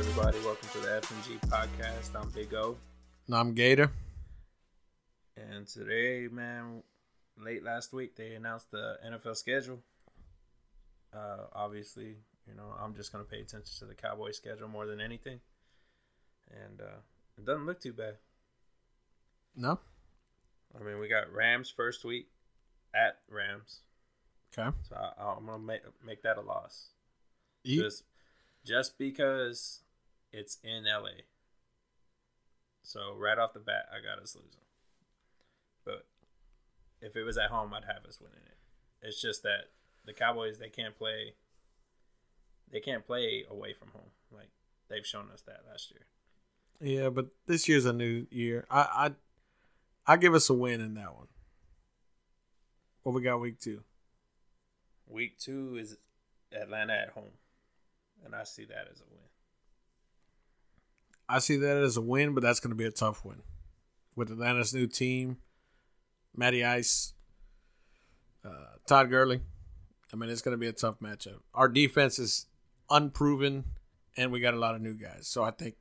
everybody? Welcome to the F&G podcast. I'm Big O, And I'm Gator. and today, man, late last week they announced the NFL schedule. Uh, obviously, you know, I'm just gonna pay attention to the Cowboy schedule more than anything, and uh, it doesn't look too bad. No? I mean, we got Rams first week at Rams, Okay. so I, I'm gonna make make that a loss. You, just just because it's in LA. So right off the bat, I got us losing. But if it was at home, I'd have us winning it. It's just that the Cowboys they can't play. They can't play away from home. Like they've shown us that last year. yeah, but this year's a new year. I I I give us a win in that one. What we got week two? Week two is Atlanta at home, and I see that as a win. I see that as a win, but that's going to be a tough win. With Atlanta's new team, Matty Ice, uh, Todd Gurley. I mean, it's going to be a tough matchup. Our defense is unproven, and we got a lot of new guys. So I think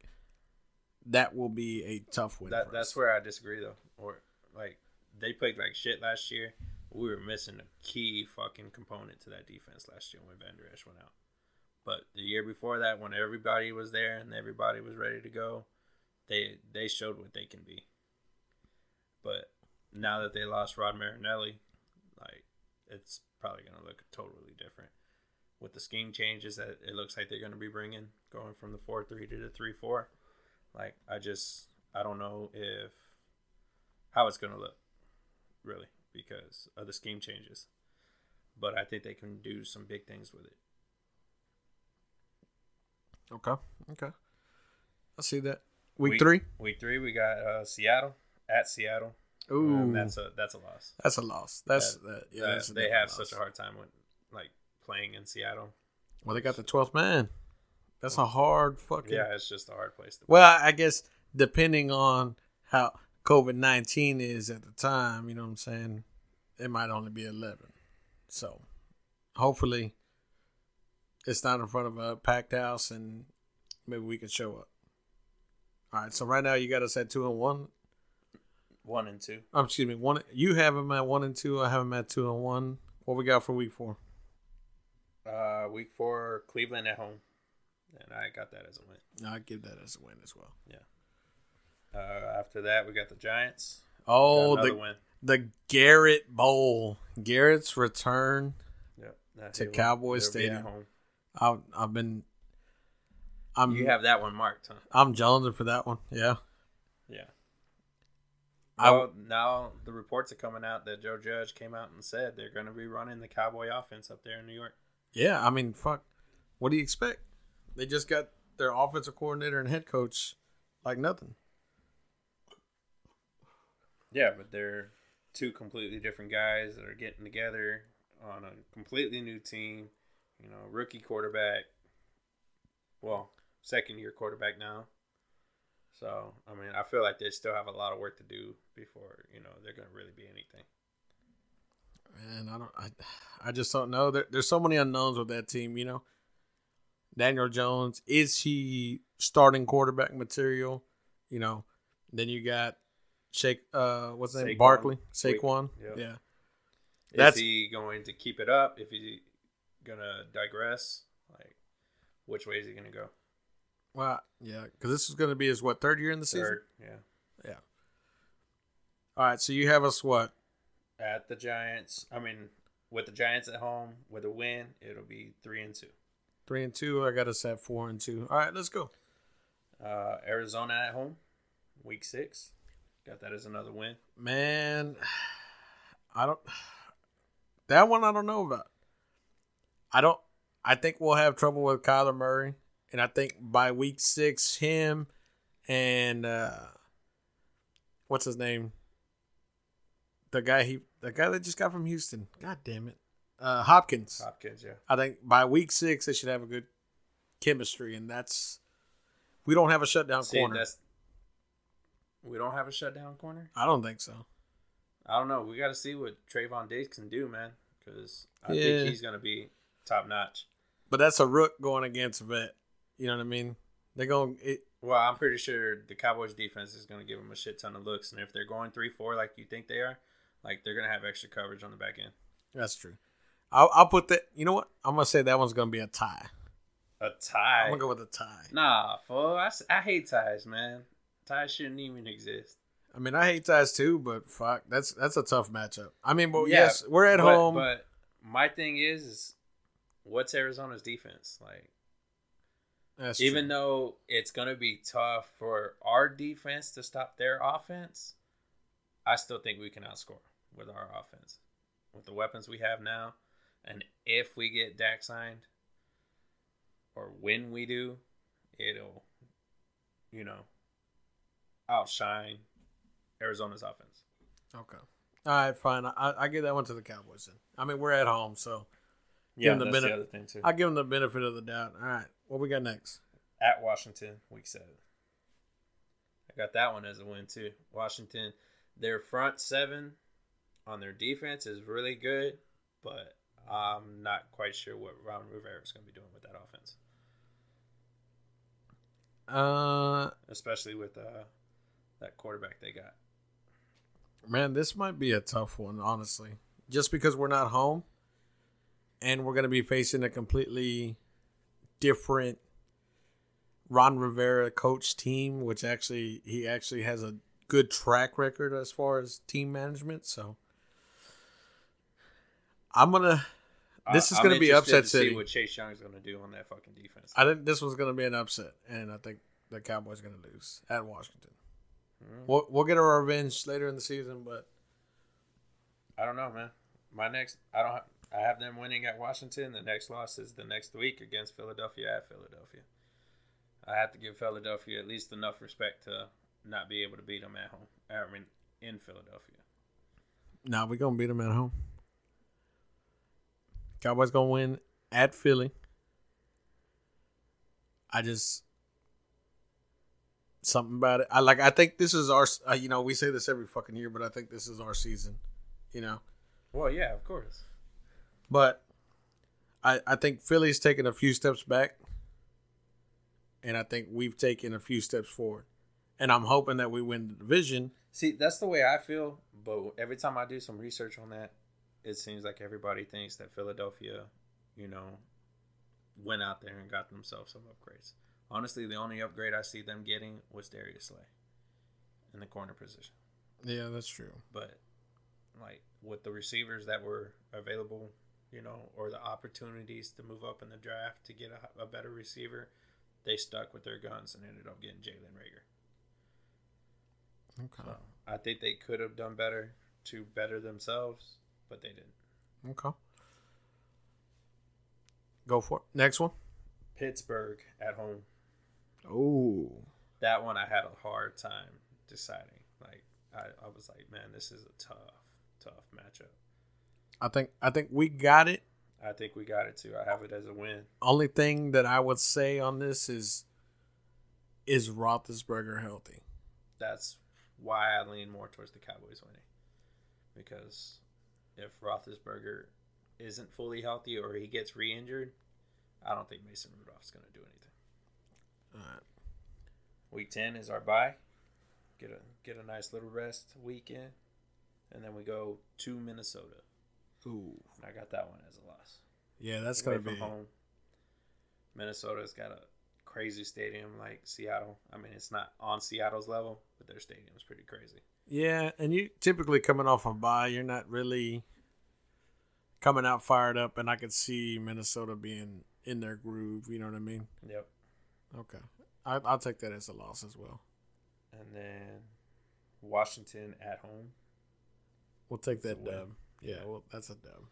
that will be a tough win. That that's where I disagree though. Or like they played like shit last year. We were missing a key fucking component to that defense last year when Vander Esch went out. But the year before that, when everybody was there and everybody was ready to go, they they showed what they can be. But now that they lost Rod Marinelli, like it's probably gonna look totally different. With the scheme changes that it looks like they're gonna be bringing, going from the four three to the three four. Like I just I don't know if how it's gonna look, really, because of the scheme changes. But I think they can do some big things with it. Okay. Okay. I see that. Week, Week- three? Week three, we got uh, Seattle at Seattle. Ooh. Um, that's a that's a loss. That's a loss. That's That- that. Yeah, That- that's they have loss. such a hard time with like playing in Seattle. Well, they got the twelfth man. That's a hard fucking. Yeah, it's just a hard place to. Well, I guess depending on how COVID nineteen is at the time, you know what I'm saying, it might only be eleven. So, hopefully, it's not in front of a packed house, and maybe we can show up. All right. So right now you got us at two and one. one and two. Um, excuse me. One. You have them at one and two. I have them at two and one. What we got for week four? Uh, week four, Cleveland at home, and I got that as a win. I give that as a win as well. Yeah. Uh, after that, we got the Giants. Oh, the win. the Garrett Bowl. Garrett's return. Yep. To Cowboy they'll be at Stadium. Home. I've I've been. I'm You have that one marked, huh? I'm jonesing for that one. Yeah. Yeah. I- Well, now the reports are coming out that Joe Judge came out and said they're going to be running the Cowboy offense up there in New York. Yeah. I mean, fuck. What do you expect? They just got their offensive coordinator and head coach like nothing. Yeah, but they're two completely different guys that are getting together on a completely new team. You know, rookie quarterback. Well, second year quarterback now. So, I mean, I feel like they still have a lot of work to do before, you know, they're going to really be anything. And I don't. I, I just don't know. There, there's so many unknowns with that team. You know, Daniel Jones is he starting quarterback material? You know, then you got Shake. Uh, what's his name? Saquon. Barkley. Sa- Saquon. Yep. Yeah. Is That's- he going to keep it up? If he to digress? Like, which way is he to go? Well, yeah, because this is to be his what third year in the season. Yeah. Yeah. All right, so you have us what? At the Giants, I mean, with the Giants at home, with a win, it'll be three and two. Three and two. I got us at four and two. All right, let's go. Uh, Arizona at home, week six. Got that as another win. Man, I don't. That one I don't know about. I don't. I think we'll have trouble with Kyler Murray, and I think by week six, him and uh what's his name? The guy he, the guy that just got from Houston. God damn it, uh Hopkins. Hopkins, yeah. I think by week six they should have a good chemistry, and that's we don't have a shutdown See, corner. we don't have a shutdown corner. I don't think so. I don't know. We got to see what Trevon Diggs can do, man, because I Yeah. think he's going to be top notch. But that's a rook going against vet. You know what I mean? They're going. It, Well, I'm pretty sure the Cowboys defense is going to give them a shit ton of looks, and if they're going three four like you think they are, like they're going to have extra coverage on the back end. that's true. I'll, I'll put that. You know what? I'm gonna say that one's gonna be a tie. A tie? I'm gonna go with a tie. Nah, fool. I hate ties, man. Ties shouldn't even exist. I mean, I hate ties too, but fuck, that's that's a tough matchup. I mean, but Yeah, yes, we're at but, home. But my thing is, is what's Arizona's defense like? that's Even true. though it's gonna be tough for our defense to stop their offense, I still think we can outscore with our offense, with the weapons we have now, and if we get Dak signed, or when we do, it'll, you know, outshine Arizona's offense. okay, all right, fine. I, I give that one to the Cowboys. Then I mean, we're at home, so Yeah, them the that's the other thing too. I give them the benefit of the doubt. All right, what we got next? at Washington, week seven. I got that one as a win too. Washington, their front seven on their defense is really good, but I'm not quite sure what Ron Rivera is going to be doing with that offense, Uh, especially with uh, that quarterback they got. man, this might be a tough one, honestly. Just because we're not home, and we're gonna be facing a completely different Ron Rivera coach team, which actually he actually has a good track record as far as team management. So I'm gonna. This is going to be upset to city. See what Chase Young is going to do on that fucking defense. I think this was going to be an upset, and I think the Cowboys are going to lose at Washington. Mm. We'll we'll get our revenge later in the season, but I don't know, man. My next, I don't. Have, I have them winning at Washington. The next loss is the next week against Philadelphia at Philadelphia. I have to give Philadelphia at least enough respect to not be able to beat them at home. I mean, in Philadelphia. now we're going to beat them at home. Cowboys going to win at Philly. I just something about it. I like. I think this is our. Uh, you know, we say this every fucking year, but I think this is our season. You know, Well, yeah, of course. But I I think Philly's taken a few steps back, and I think we've taken a few steps forward, and I'm hoping that we win the division. See, that's the way I feel. But every time I do some research on that, it seems like everybody thinks that Philadelphia, you know, went out there and got themselves some upgrades. Honestly, the only upgrade I see them getting was Darius Slay in the corner position. Yeah, that's true. But like with the receivers that were available, you know, or the opportunities to move up in the draft to get a, a better receiver, they stuck with their guns and ended up getting Jalen Reagor. Okay. So I think they could have done better to better themselves, but they didn't. Okay. Go for it. Next one. Pittsburgh at home. Oh. That one I had a hard time deciding. Like I, I was like, man, this is a tough, tough matchup. I think I think we got it. I think we got it too. I have it as a win. Only thing that I would say on this is is Roethlisberger healthy? That's why I lean more towards the Cowboys winning. Because if Roethlisberger isn't fully healthy or he gets re-injured, I don't think Mason Rudolph's going to do anything. All right. Week ten is our bye. Get a get a nice little rest weekend, and then we go to Minnesota. Ooh. And I got that one as a loss. Yeah, that's Away gonna be. home. Minnesota's got a crazy stadium like Seattle. I mean, it's not on Seattle's level, but their stadium's pretty crazy. Yeah, and you typically coming off a bye, you're not really coming out fired up, and I could see Minnesota being in their groove. You know what I mean? Yep. Okay, I, I'll take that as a loss as well. And then Washington at home. We'll take that dub. Yeah, well, that's a dub.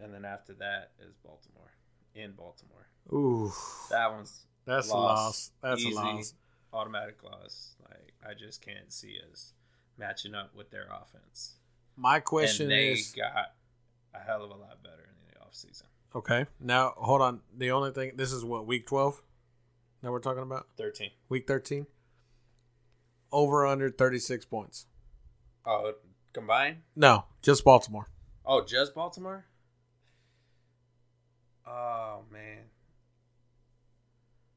And then after that is Baltimore. In Baltimore. Ooh, That one's that's a loss. loss. That's Easy. a loss. automatic loss. Like I just can't see us matching up with their offense. My question and they is got a hell of a lot better in the offseason. okay. Now hold on. The only thing this is what week twelve that we're talking about. 13. Week thirteen. Over under thirty six points. Oh, combined? No, just Baltimore. Oh, just Baltimore? Oh man.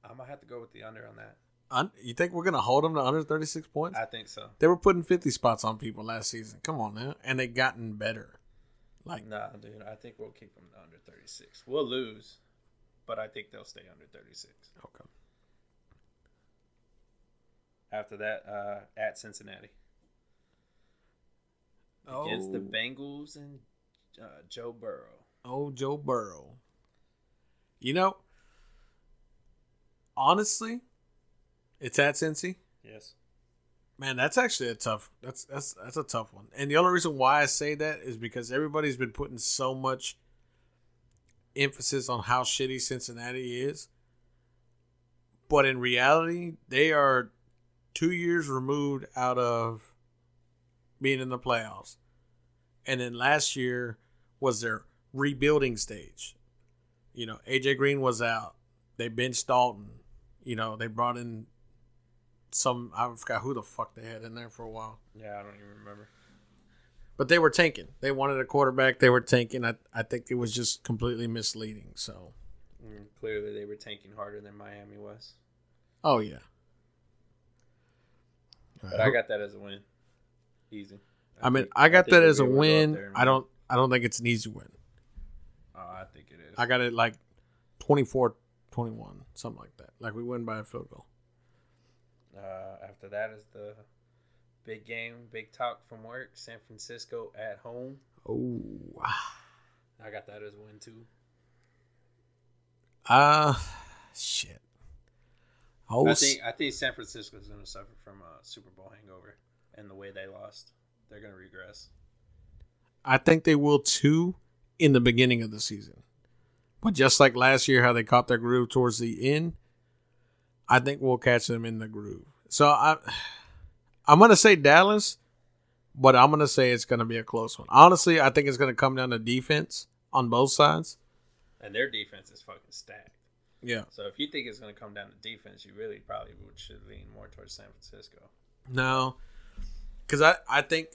I'm gonna have to go with the under on that. Un- you think we're gonna hold them to under thirty six points? I think so. they were putting fifty spots on people last season. Come on now, and they gotten better. Like Nah, dude. I think we'll keep them under 36. We'll lose, but I think they'll stay under 36. okay, After that, uh, at Cincinnati against the Bengals and uh, Joe Burrow. Oh, Joe Burrow. You know, honestly, it's at Cincy. Yes. Man, that's actually a tough. That's that's that's a tough one. And the only reason why I say that is because everybody's been putting so much emphasis on how shitty Cincinnati is. But in reality, they are two years removed out of being in the playoffs. And then last year was their rebuilding stage. You know, AJ Green was out. They benched Dalton. You know, they brought in some I forgot who the fuck they had in there for a while. Yeah, I don't even remember. But they were tanking. They wanted a quarterback. They were tanking. I I think it was just completely misleading. So, Mm, clearly, they were tanking harder than Miami was. oh yeah. But I got that as a win. Easy. I mean, think- I got think that as a win. there I don't. I don't think it's an easy win. Oh, I think it is. I got it like 24 21, something like that. Like we win by a field goal. Uh, after that is the big game, big talk from work. San Francisco at home. Oh. I got that as a win too. Uh shit. I think I think San Francisco is going to suffer from a Super Bowl hangover and the way they lost. They're going to regress. I think they will too in the beginning of the season. But just like last year, how they caught their groove towards the end, I think we'll catch them in the groove. So I, I'm gonna say Dallas, but I'm gonna say it's gonna be a close one. Honestly, I think it's gonna come down to defense on both sides. And their defense is fucking stacked. Yeah. So if you think it's going to come down to defense, you really probably would should lean more towards San Francisco. No, because I I think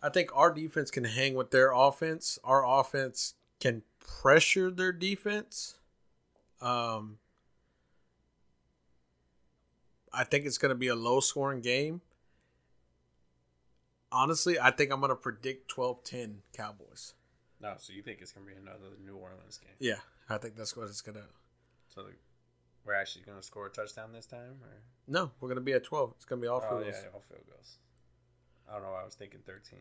I think our defense can hang with their offense. Our offense can pressure their defense. Um, I think it's going to be a low scoring game. Honestly, I think I'm going to predict 12-10 Cowboys. No, so you think it's going to be another New Orleans game? Yeah, I think that's what it's going to. So we're actually going to score a touchdown this time, or No, we're going to be at 12. It's going to be all oh field yeah, all field goals. I don't know. I was thinking thirteen.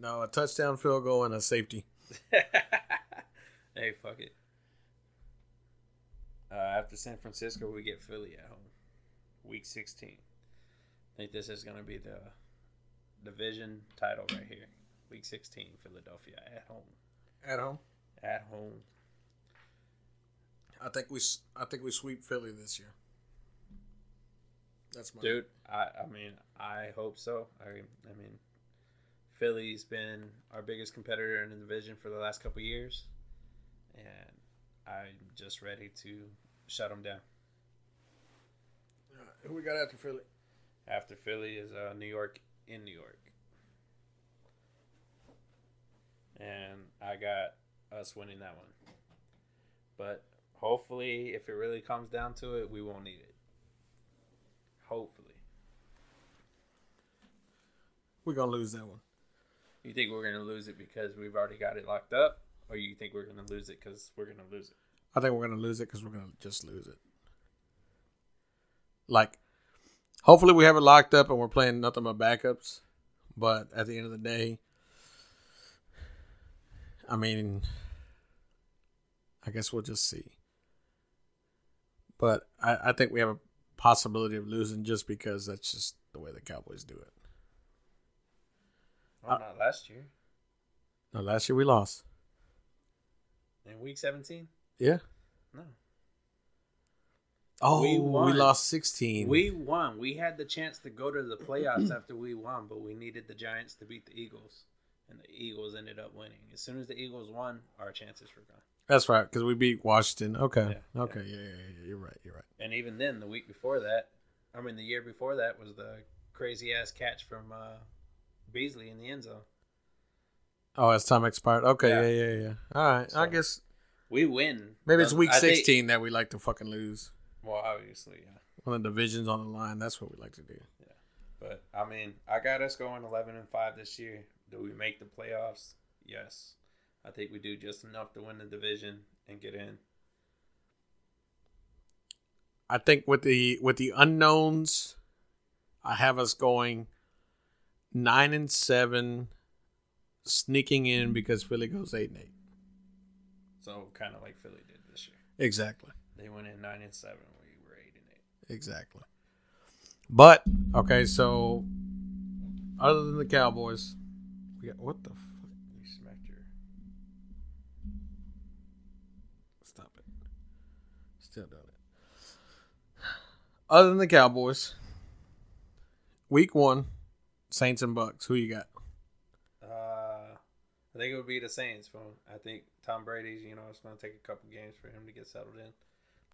No, a touchdown, field goal, and a safety. hey, fuck it. Uh, after San Francisco, we get Philly at home, week sixteen. I think this is going to be the division title right here. Week sixteen, Philadelphia at home. At home. At home. I think we I think we sweep Philly this year. That's my Dude, I, I mean, I hope so. I, I mean, Philly's been our biggest competitor in the division for the last couple years, and I'm just ready to shut them down. Who we got after Philly? After Philly is uh, New York in New York, and I got us winning that one. But hopefully, if it really comes down to it, we won't need it. Hopefully. We're gonna lose that one. You think we're gonna lose it because we've already got it locked up, or you think we're gonna lose it because we're gonna lose it? I think we're gonna lose it because we're gonna just lose it. Like, hopefully we have it locked up and we're playing nothing but backups. But at the end of the day, I mean, I guess we'll just see. But I, I think we have a possibility of losing just because that's just the way the Cowboys do it. Oh, not last year No, last year we lost. in week seventeen. Yeah. No, Oh, We we, lost 16. we won. We had the chance to go to the playoffs after we won, but we needed the Giants to beat the Eagles, and the Eagles ended up winning. As soon as the Eagles won, our chances were gone. That's right, because we beat Washington. Okay. Yeah, okay. Yeah. Yeah, yeah, yeah. You're right. You're right. And even then, the week before that, I mean, the year before that was the crazy ass catch from uh, Beasley in the end zone. Oh, as time expired. Okay. Yeah. Yeah. Yeah. All right. I guess We win. Maybe it's week I think- 16 that we like to fucking lose. well, obviously, yeah. When the division's on the line, that's what we like to do. Yeah, but I mean, I got us going eleven and five this year. Do we make the playoffs? Yes. I think we do just enough to win the division and get in. I think with the with the unknowns, I have us going nine and seven, sneaking in because Philly goes eight and eight. So kind of like Philly did this year. Exactly. They went in nine and seven. We were eight and eight. Exactly. But okay, so other than the Cowboys, we got what the fuck? You smacked your. Stop it. Still doing it. Other than the Cowboys, week one, Saints and Bucks. Who you got? Uh, I think it would be the Saints. From I think Tom Brady's. You know, it's going to take a couple games for him to get settled in.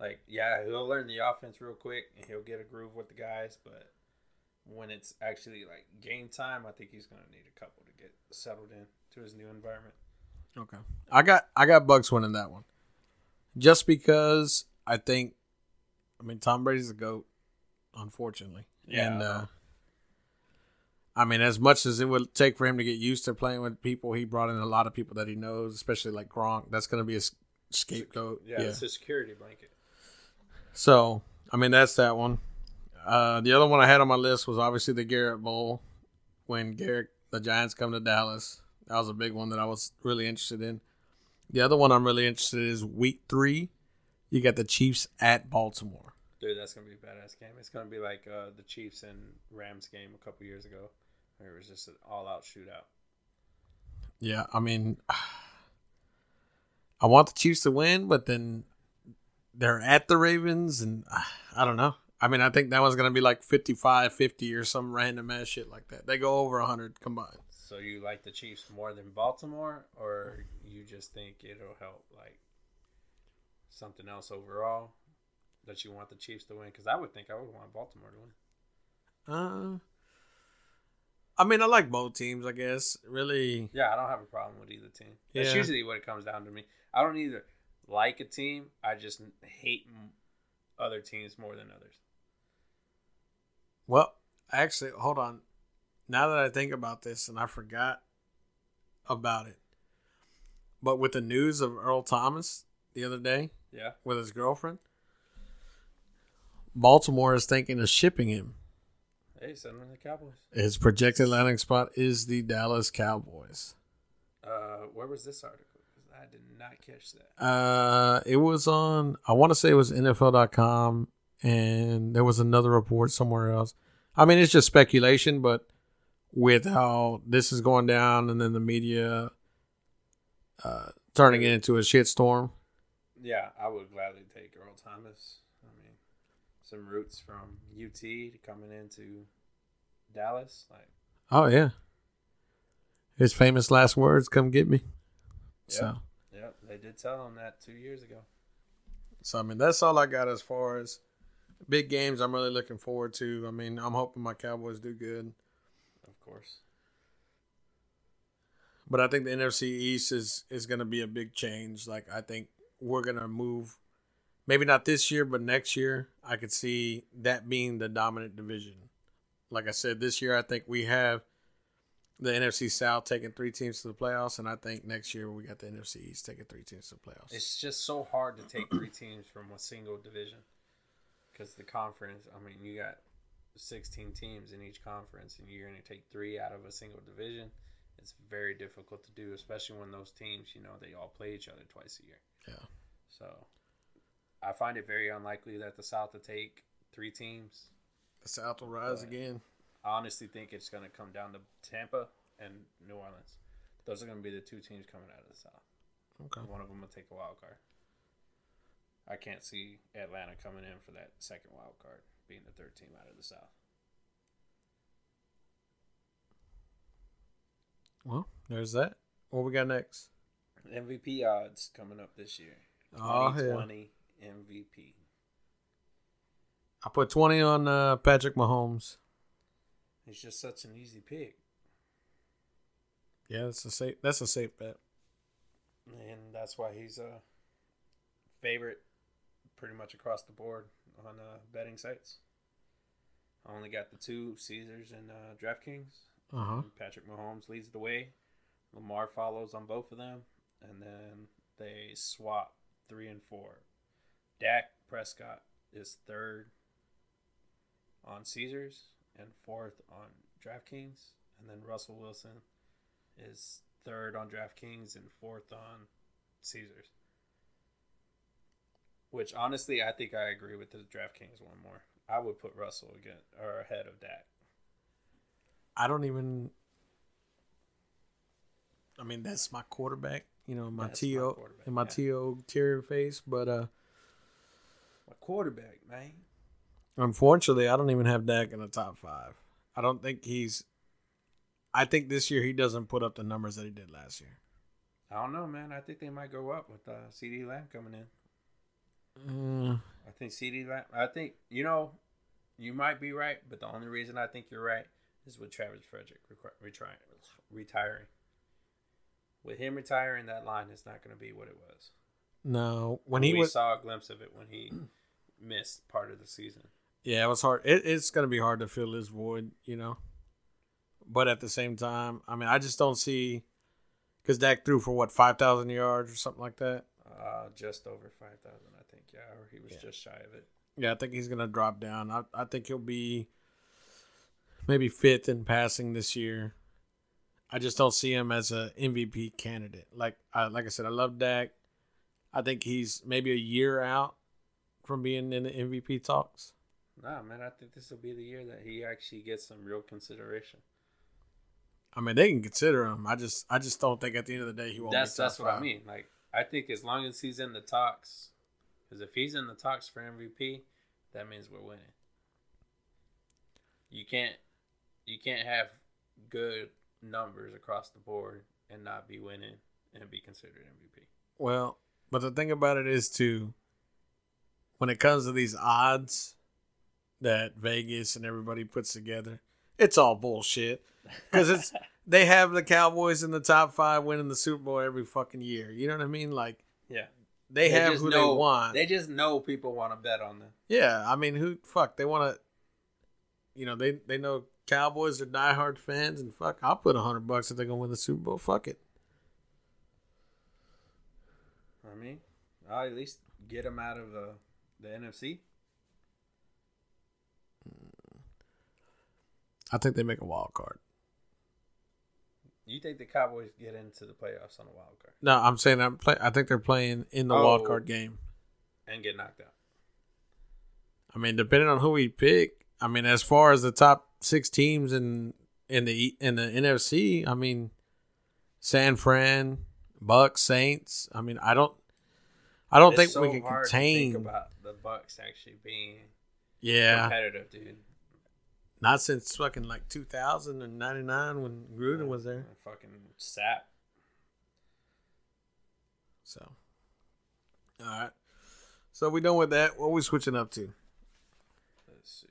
Like, yeah, he'll learn the offense real quick and he'll get a groove with the guys. But when it's actually like game time, I think he's going to need a couple to get settled in to his new environment. Okay. I got I got Bucks winning that one. Just because I think I mean Tom Brady's a GOAT, unfortunately. Yeah. And uh I mean, as much as it would take for him to get used to playing with people, he brought in a lot of people that he knows, especially like Gronk. That's going to be a scapegoat. Yeah, it's a security blanket. So, I mean, that's that one. Uh, the other one I had on my list was obviously the Garrett Bowl when Garrett, the Giants come to Dallas. That was a big one that I was really interested in. The other one I'm really interested in is week three. You got the Chiefs at Baltimore. Dude, that's going to be a badass game. It's going to be like uh, the Chiefs and Rams game a couple years ago. Where it was just an all out shootout. Yeah, I mean, I want the Chiefs to win, but then they're at the Ravens, and uh, I don't know. I mean, I think that one's going to be like 55 50 or some random ass shit like that. They go over 100 combined. So you like the Chiefs more than Baltimore, or you just think it'll help like something else overall that you want the Chiefs to win? Because I would think I would want Baltimore to win. Uh, I mean, I like both teams. I guess really. Yeah, I don't have a problem with either team. That's Yeah. usually what it comes down to me. I don't either like a team. I just hate other teams more than others. Well, actually, hold on. Now that I think about this, and I forgot about it, but with the news of Earl Thomas the other day Yeah, with his girlfriend, Baltimore is thinking of shipping him. hey, send them the Cowboys. His projected landing spot is the Dallas Cowboys. Uh, where was this article? I did not catch that. Uh, it was on. I want to say it was NFL.com, and there was another report somewhere else. I mean, it's just speculation, but with how this is going down, and then the media uh, turning it into a shitstorm. Yeah, I would gladly take Earl Thomas. I mean, some roots from UT to coming into Dallas. Like, Oh yeah, his famous last words, "Come get me." So, yeah, they did tell him that two years ago. so I mean, that's all I got as far as big games. I'm really looking forward to. I mean, I'm hoping my Cowboys do good. Of course. But I think the NFC East is is going to be a big change. Like I think we're to move maybe not this year but next year. I could see that being the dominant division. Like I said this year I think we have the NFC South taking 3 teams to the playoffs and I think next year we got the NFC East taking 3 teams to the playoffs. It's just so hard to take three teams from a single division because the conference. I mean, you got sixteen teams in each conference, and you're going to take three out of a single division. It's very difficult to do, especially when those teams, you know, they all play each other twice a year. Yeah. So, I find it very unlikely that the South will take three teams. the South will rise again. I honestly think it's going to come down to Tampa and New Orleans. Those are going to be the two teams coming out of the South. Okay. One of them will take a wild card. I can't see Atlanta coming in for that second wild card, being the third team out of the South. Well, there's that. What we got next? MVP odds coming up this year. Oh, hell. 2020 MVP. I put 20 on uh, Patrick Mahomes. It's just such an easy pick, Yeah, that's a safe that's a safe bet. and that's why he's a favorite pretty much across the board on uh, betting sites. I only got the two Caesars and uh, DraftKings. Uh huh. Patrick Mahomes leads the way. Lamar follows on both of them, and then they swap three and four. Dak Prescott is third on Caesars and fourth on DraftKings, and then Russell Wilson is third on DraftKings and fourth on Caesars. Which honestly, I think I agree with the DraftKings one more. I would put Russell again or ahead of Dak. I don't even. I mean, that's my quarterback. You know, my That's to in my yeah. to terrier face, but uh, My quarterback, man. unfortunately, I don't even have Dak in the top five. I don't think he's. I think this year he doesn't put up the numbers that he did last year. I don't know, man. I think they might go up with uh, CeeDee Lamb coming in. Uh, I think CeeDee Lamb. I think you know, you might be right, but the only reason I think you're right is with Travis Frederick retiring. With him retiring, that line is not going to be what it was. no, when he we was, saw a glimpse of it when he missed part of the season. yeah, it was hard. It, it's going to be hard to fill this void, you know. But at the same time, I mean, I just don't see because Dak threw for what five thousand yards or something like that. Uh, just over five thousand, I think. Yeah, or he was Yeah. just shy of it. Yeah, I think he's gonna drop down. I I think he'll be maybe fifth in passing this year. I just don't see him as a MVP candidate. Like I like I said, I love Dak. I think he's maybe a year out from being in the MVP talks. Nah, man. I think this will be the year that he actually gets some real consideration. I mean, they can consider him. I just I just don't think at the end of the day he won't. That's that's what I mean. Like I think as long as he's in the talks, because if he's in the talks for MVP, that means we're winning. You can't you can't have good numbers across the board and not be winning and be considered MVP. Well, but the thing about it is too, when it comes to these odds that Vegas and everybody puts together, it's all bullshit. Because it's they have the Cowboys in the top five winning the Super Bowl every fucking year. You know what I mean? Like Yeah, they, have just who know- they want. They just know people want to bet on them. yeah, I mean, who fuck they want to. You know they they know Cowboys are diehard fans, and fuck, I'll put a hundred bucks if they're gonna win the Super Bowl. Fuck it. I mean, I'll at least get them out of uh, the the NFC. I think they make a wild card. You think the Cowboys get into the playoffs on a wild card No, I'm saying I'm play. I think they're playing in the Oh. wild card oh. game. and get knocked out? I mean, depending on who we pick. I mean, as far as the top six teams in in the in the NFC, I mean, San Fran, Bucks, Saints. I mean, I don't, I don't It's think so we can contain. think about the Bucks actually being yeah, competitive, dude. not since fucking like two thousand and ninety nine when Gruden was there. Fucking sap. So, all right. So we done with that. What we switching up to? Let's see.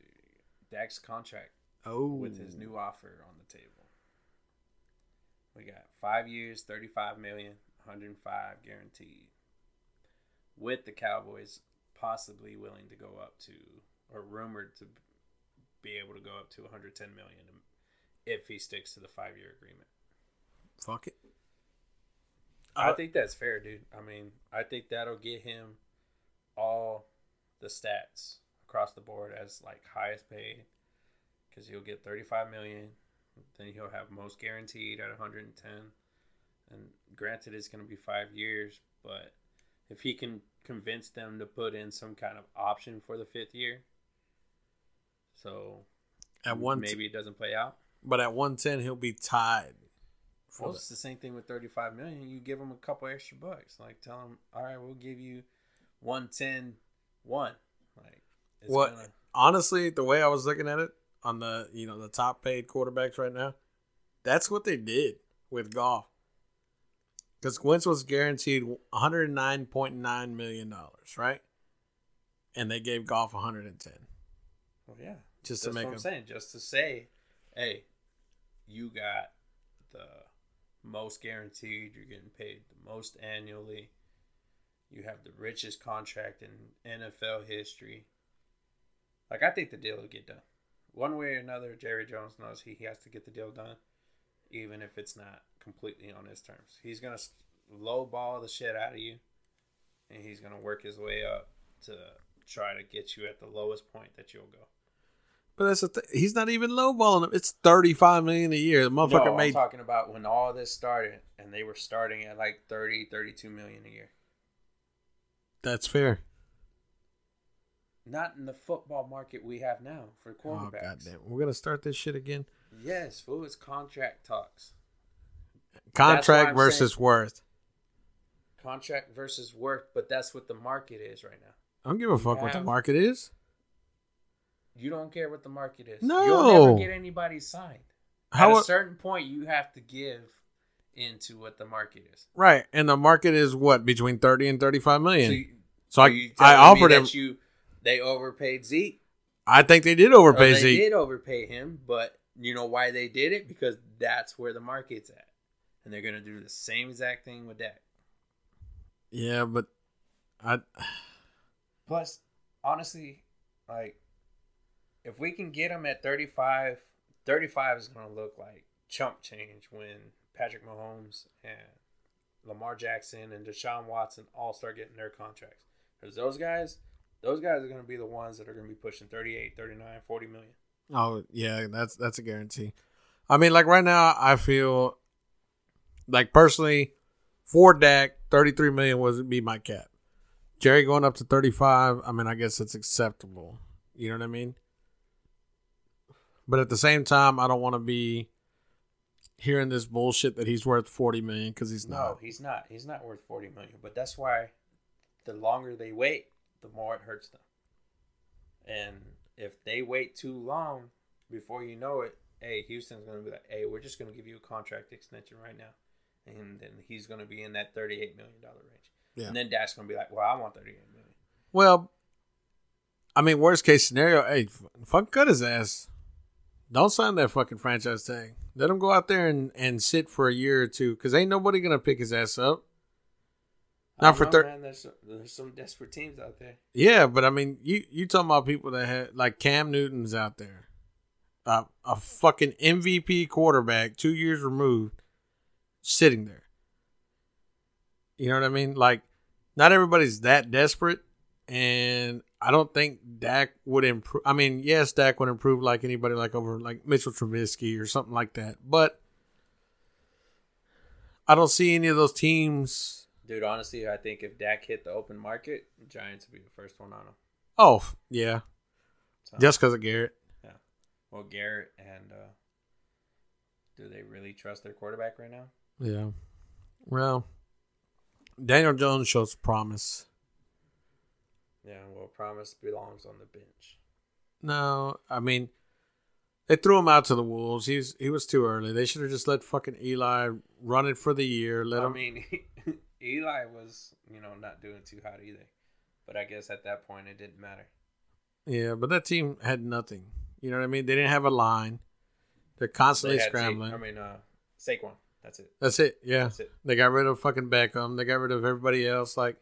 Dak's contract Oh, with his new offer on the table. We got five years, thirty-five million, 105 guaranteed. With the Cowboys possibly willing to go up to, or rumored to be able to go up to 110 million if he sticks to the five-year agreement. fuck it. I Uh, think that's fair, dude. I mean, I think that'll get him all the stats across the board as like highest paid because he'll get 35 million. Then he'll have most guaranteed at 110. And granted, it's going to be five years, but if he can convince them to put in some kind of option for the fifth year, so At one, maybe it doesn't play out. but at 110 he'll be tied. Well, the- it's the same thing with 35 million. You give them a couple extra bucks. Like, tell them, all right, we'll give you 110 1. Like, it's What- gonna, honestly, the way I was looking at it on the you know the top paid quarterbacks right now, that's what they did with Goff. Because Wentz was guaranteed one hundred nine point nine million dollars, right? And they gave Goff one hundred and ten well, yeah. just That's to make what I'm him. saying. Just to say, hey, you got the most guaranteed. You're getting paid the most annually. You have the richest contract in NFL history. Like I think the deal will get done. One way or another, Jerry Jones knows he, he has to get the deal done, even if it's not completely on his terms. He's gonna lowball the shit out of you, and he's gonna work his way up to try to get you at the lowest point that you'll go. But that's the thing. He's not even lowballing him. It's thirty five million a year. The motherfucker no, I'm made. talking about when all this started, and they were starting at like 30, 32 million a year. That's fair. Not in the football market we have now for Oh quarterbacks. goddamn! We're gonna start this shit again. Yes, fool, it's contract talks. Contract versus worth. Contract versus worth, but that's what the market is right now. I don't give a fuck what the market is. You don't care what the market is. No. You'll never get anybody signed. How At a- a certain point, you have to give into what the market is. right? And the market is what between thirty and thirty five million. So, you, So, you I I offered him. You, they overpaid Zeke. I think they did Or overpay they Zeke. did overpay him, but you know why they did it? Because that's where the market's at, and they're gonna do the same exact thing with Dak. Yeah, but I Plus, honestly, like if we can get him at 35, 35 is going to look like chump change when Patrick Mahomes and Lamar Jackson and Deshaun Watson all start getting their contracts. Because those guys, those guys are going to be the ones that are going to be pushing 38, 39, 40 million. Oh yeah, that's that's a guarantee. I mean, like right now, I feel like personally, for Dak, thirty three million would be my cap. Jerry going up to thirty five. I mean, I guess it's acceptable. You know what I mean? But at the same time, I don't want to be hearing this bullshit that he's worth forty million because he's No, not. No, he's not. He's not worth 40 million. But that's why the longer they wait, the more it hurts them. And if they wait too long, before you know it, hey, Houston's going to be like, hey, we're just going to give you a contract extension right now. And then he's going to be in that $38 million range. Yeah. And then Dak's going to be like, well, I want 38 million. Well, I mean, worst case scenario, hey, f- fucking cut his ass. Don't sign that fucking franchise tag. Let him go out there and, and sit for a year or two, because ain't nobody gonna pick his ass up. Not for know, thir- man. There's, there's some desperate teams out there. Yeah, but I mean, you you talking about people that had like Cam Newton's out there, uh, a fucking MVP quarterback, two years removed, sitting there. You know what I mean? Like, not everybody's that desperate, and I don't think Dak would improve. I mean, yes, Dak would improve like anybody, like over like Mitchell Trubisky or something like that, but I don't see any of those teams. Dude, honestly, I think if Dak hit the open market, Giants would be the first one on him. Oh, yeah, So, just because of Garrett. Yeah. Well, Garrett and uh, do they really trust their quarterback right now? Yeah. Well, Daniel Jones shows promise. Yeah, well, Promise belongs on the bench. No, I mean, they threw him out to the wolves. He's he was too early. They should have just let fucking Eli run it for the year. Let I him. mean, Eli was, you know, not doing too hot either. But I guess at that point it didn't matter. yeah, but that team had nothing. You know what I mean? They didn't have a line. They're constantly They scrambling. I mean, uh, Saquon. That's it. That's it. Yeah. That's it. They got rid of fucking Beckham. They got rid of everybody else. Like,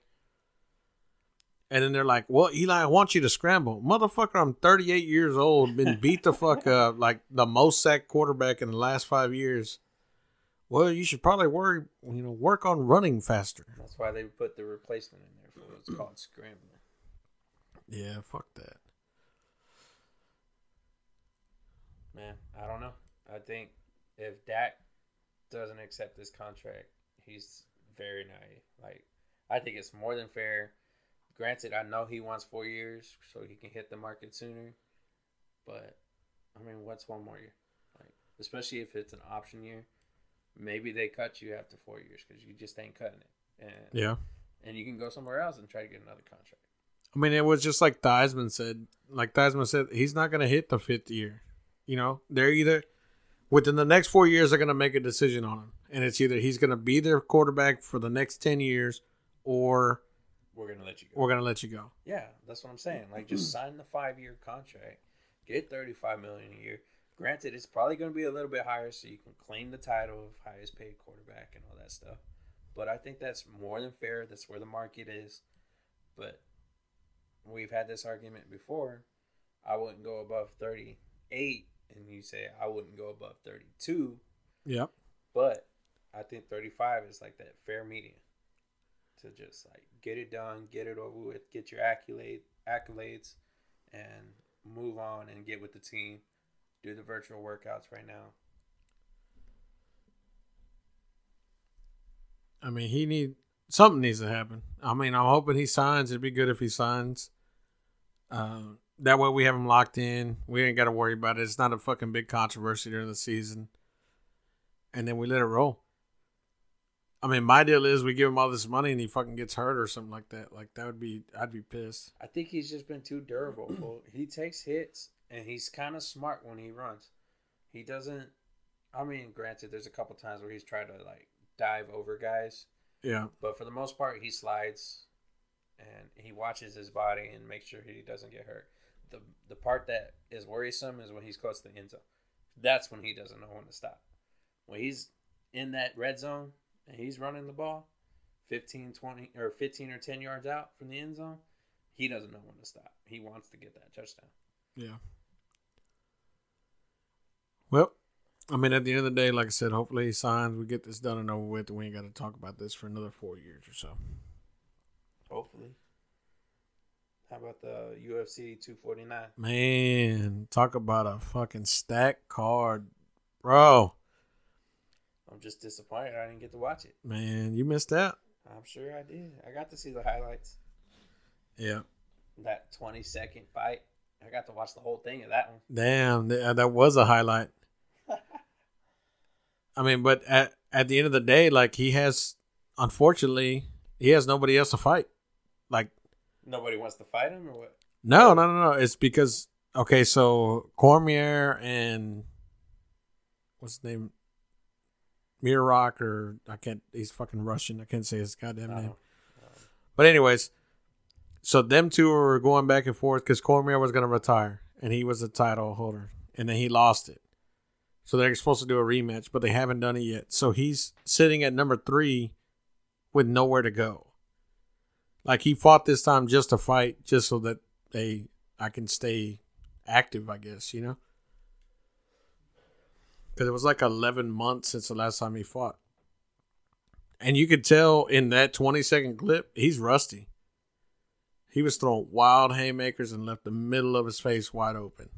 and then they're like, "Well, Eli, I want you to scramble, motherfucker. I'm 38 years old, been beat the fuck up, like the most sacked quarterback in the last five years. Well, you should probably worry, you know, work on running faster. That's why they put the replacement in there for it. It's called scrambling. Yeah, fuck that. Man, I don't know. I think if Dak doesn't accept this contract, he's very naive. Like, I think it's more than fair. Granted, I know he wants four years so he can hit the market sooner. But, I mean, what's one more year? Like, especially if it's an option year. Maybe they cut you after four years because you just ain't cutting it. And, Yeah. and you can go somewhere else and try to get another contract. I mean, it was just like Theismann said. Like Theismann said, he's not going to hit the fifth year. You know, they're either within the next four years, they're going to make a decision on him, and it's either he's going to be their quarterback for the next ten years, or We're going to let you go. we're going to let you go. Yeah, that's what I'm saying. Like, just mm-hmm. sign the five year contract, get thirty five million a year. Granted, it's probably going to be a little bit higher, so you can claim the title of highest paid quarterback and all that stuff. But I think that's more than fair. That's where the market is. But we've had this argument before. I wouldn't go above 38, and you say I wouldn't go above 32. Yep. But I think 35 is like that fair median to just like get it done, get it over with, get your accolade accolades, and move on and get with the team. Do the virtual workouts right now. I mean, he need something needs to happen. I mean, I'm hoping he signs. It'd be good if he signs. Um, that way we have him locked in. We ain't got to worry about it. It's not a fucking big controversy during the season. And then we let it roll. I mean, my deal is we give him all this money and he fucking gets hurt or something like that. Like that would be, I'd be pissed. I think he's just been too durable. he takes hits and he's kind of smart when he runs. He doesn't. I mean, granted, there's a couple times where he's tried to like dive over guys, Yeah. but for the most part, he slides and he watches his body and makes sure he doesn't get hurt. The the part that is worrisome is when he's close to the end zone. That's when he doesn't know when to stop. When he's in that red zone and he's running the ball 15, 20, or 15 or 10 yards out from the end zone, he doesn't know when to stop. He wants to get that touchdown. Yeah. Well, I mean, at the end of the day, like I said, hopefully he signs. We get this done and over with, and we ain't got to talk about this for another four years or so. Hopefully. How about the UFC 249? Man, talk about a fucking stack card, bro. I'm just disappointed I didn't get to watch it. Man, you missed out. I'm sure I did. I got to see the highlights. Yeah. That 20 second fight. I got to watch the whole thing of that one. Damn, that was a highlight. I mean, but at at the end of the day, like he has, unfortunately, he has nobody else to fight. Like, Nobody wants to fight him or what? no, no, no, no. It's because okay, so Cormier and what's his name, Mirock, or I can't. He's fucking Russian. I can't say his goddamn name. Uh, But anyways, so them two were going back and forth because Cormier was going to retire and he was the title holder, and then he lost it. So they're supposed to do a rematch, but they haven't done it yet. So he's sitting at number three with nowhere to go. Like he fought this time just to fight, just so that they I can stay active, I guess you know. Because it was like eleven months since the last time he fought. And you could tell in that 20 second clip, he's rusty. He was throwing wild haymakers and left the middle of his face wide open.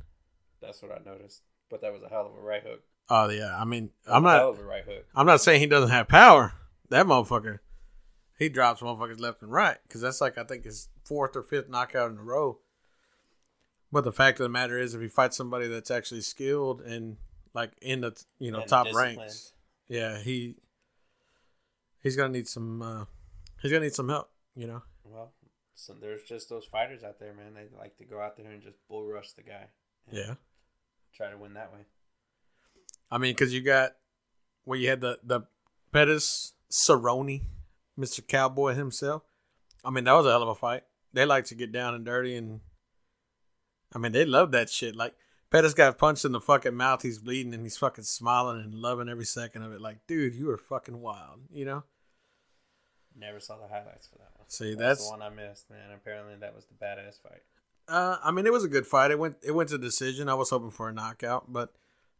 that's what I noticed. But that was a hell of a right hook. Oh yeah, I mean, I'm not of a right hook. I'm not saying he doesn't have power. That motherfucker, he drops motherfuckers left and right because that's like I think his fourth or fifth knockout in a row. But the fact of the matter is, if he fights somebody that's actually skilled and like in the you know And top ranks, yeah, he he's gonna need some uh he's gonna need some help. You know, Well, so there's just those fighters out there, man. They like to go out there and just bull rush the guy. yeah. Try to win that way. I mean, because you got where you had the the Pettis Cerrone, Mister Cowboy himself. I mean, that was a hell of a fight. They like to get down and dirty, and I mean, they love that shit. Like Pettis got punched in the fucking mouth. He's bleeding, and he's fucking smiling and loving every second of it. Like, dude, you are fucking wild. You know. Never saw the highlights for that one. See, That's, that's the one I missed, man. Apparently, that was the badass fight. Uh, I mean, it was a good fight. It went it went to decision. I was hoping for a knockout, but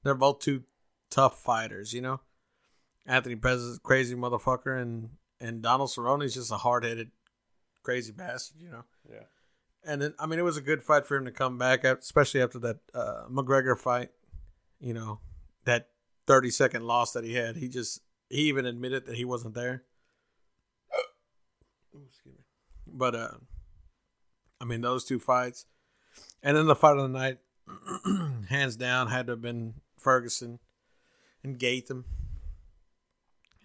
they're both two tough fighters. You know, Anthony Pettis is a crazy motherfucker, and and Donald Cerrone is just a hard headed, crazy bastard. You know, Yeah. and then I mean, it was a good fight for him to come back, especially after that uh, McGregor fight. You know, that thirty second loss that he had. He just he even admitted that he wasn't there. Ooh, excuse me. But uh, I mean, those two fights, and then the fight of the night, hands down, had to have been Ferguson and Gaethje.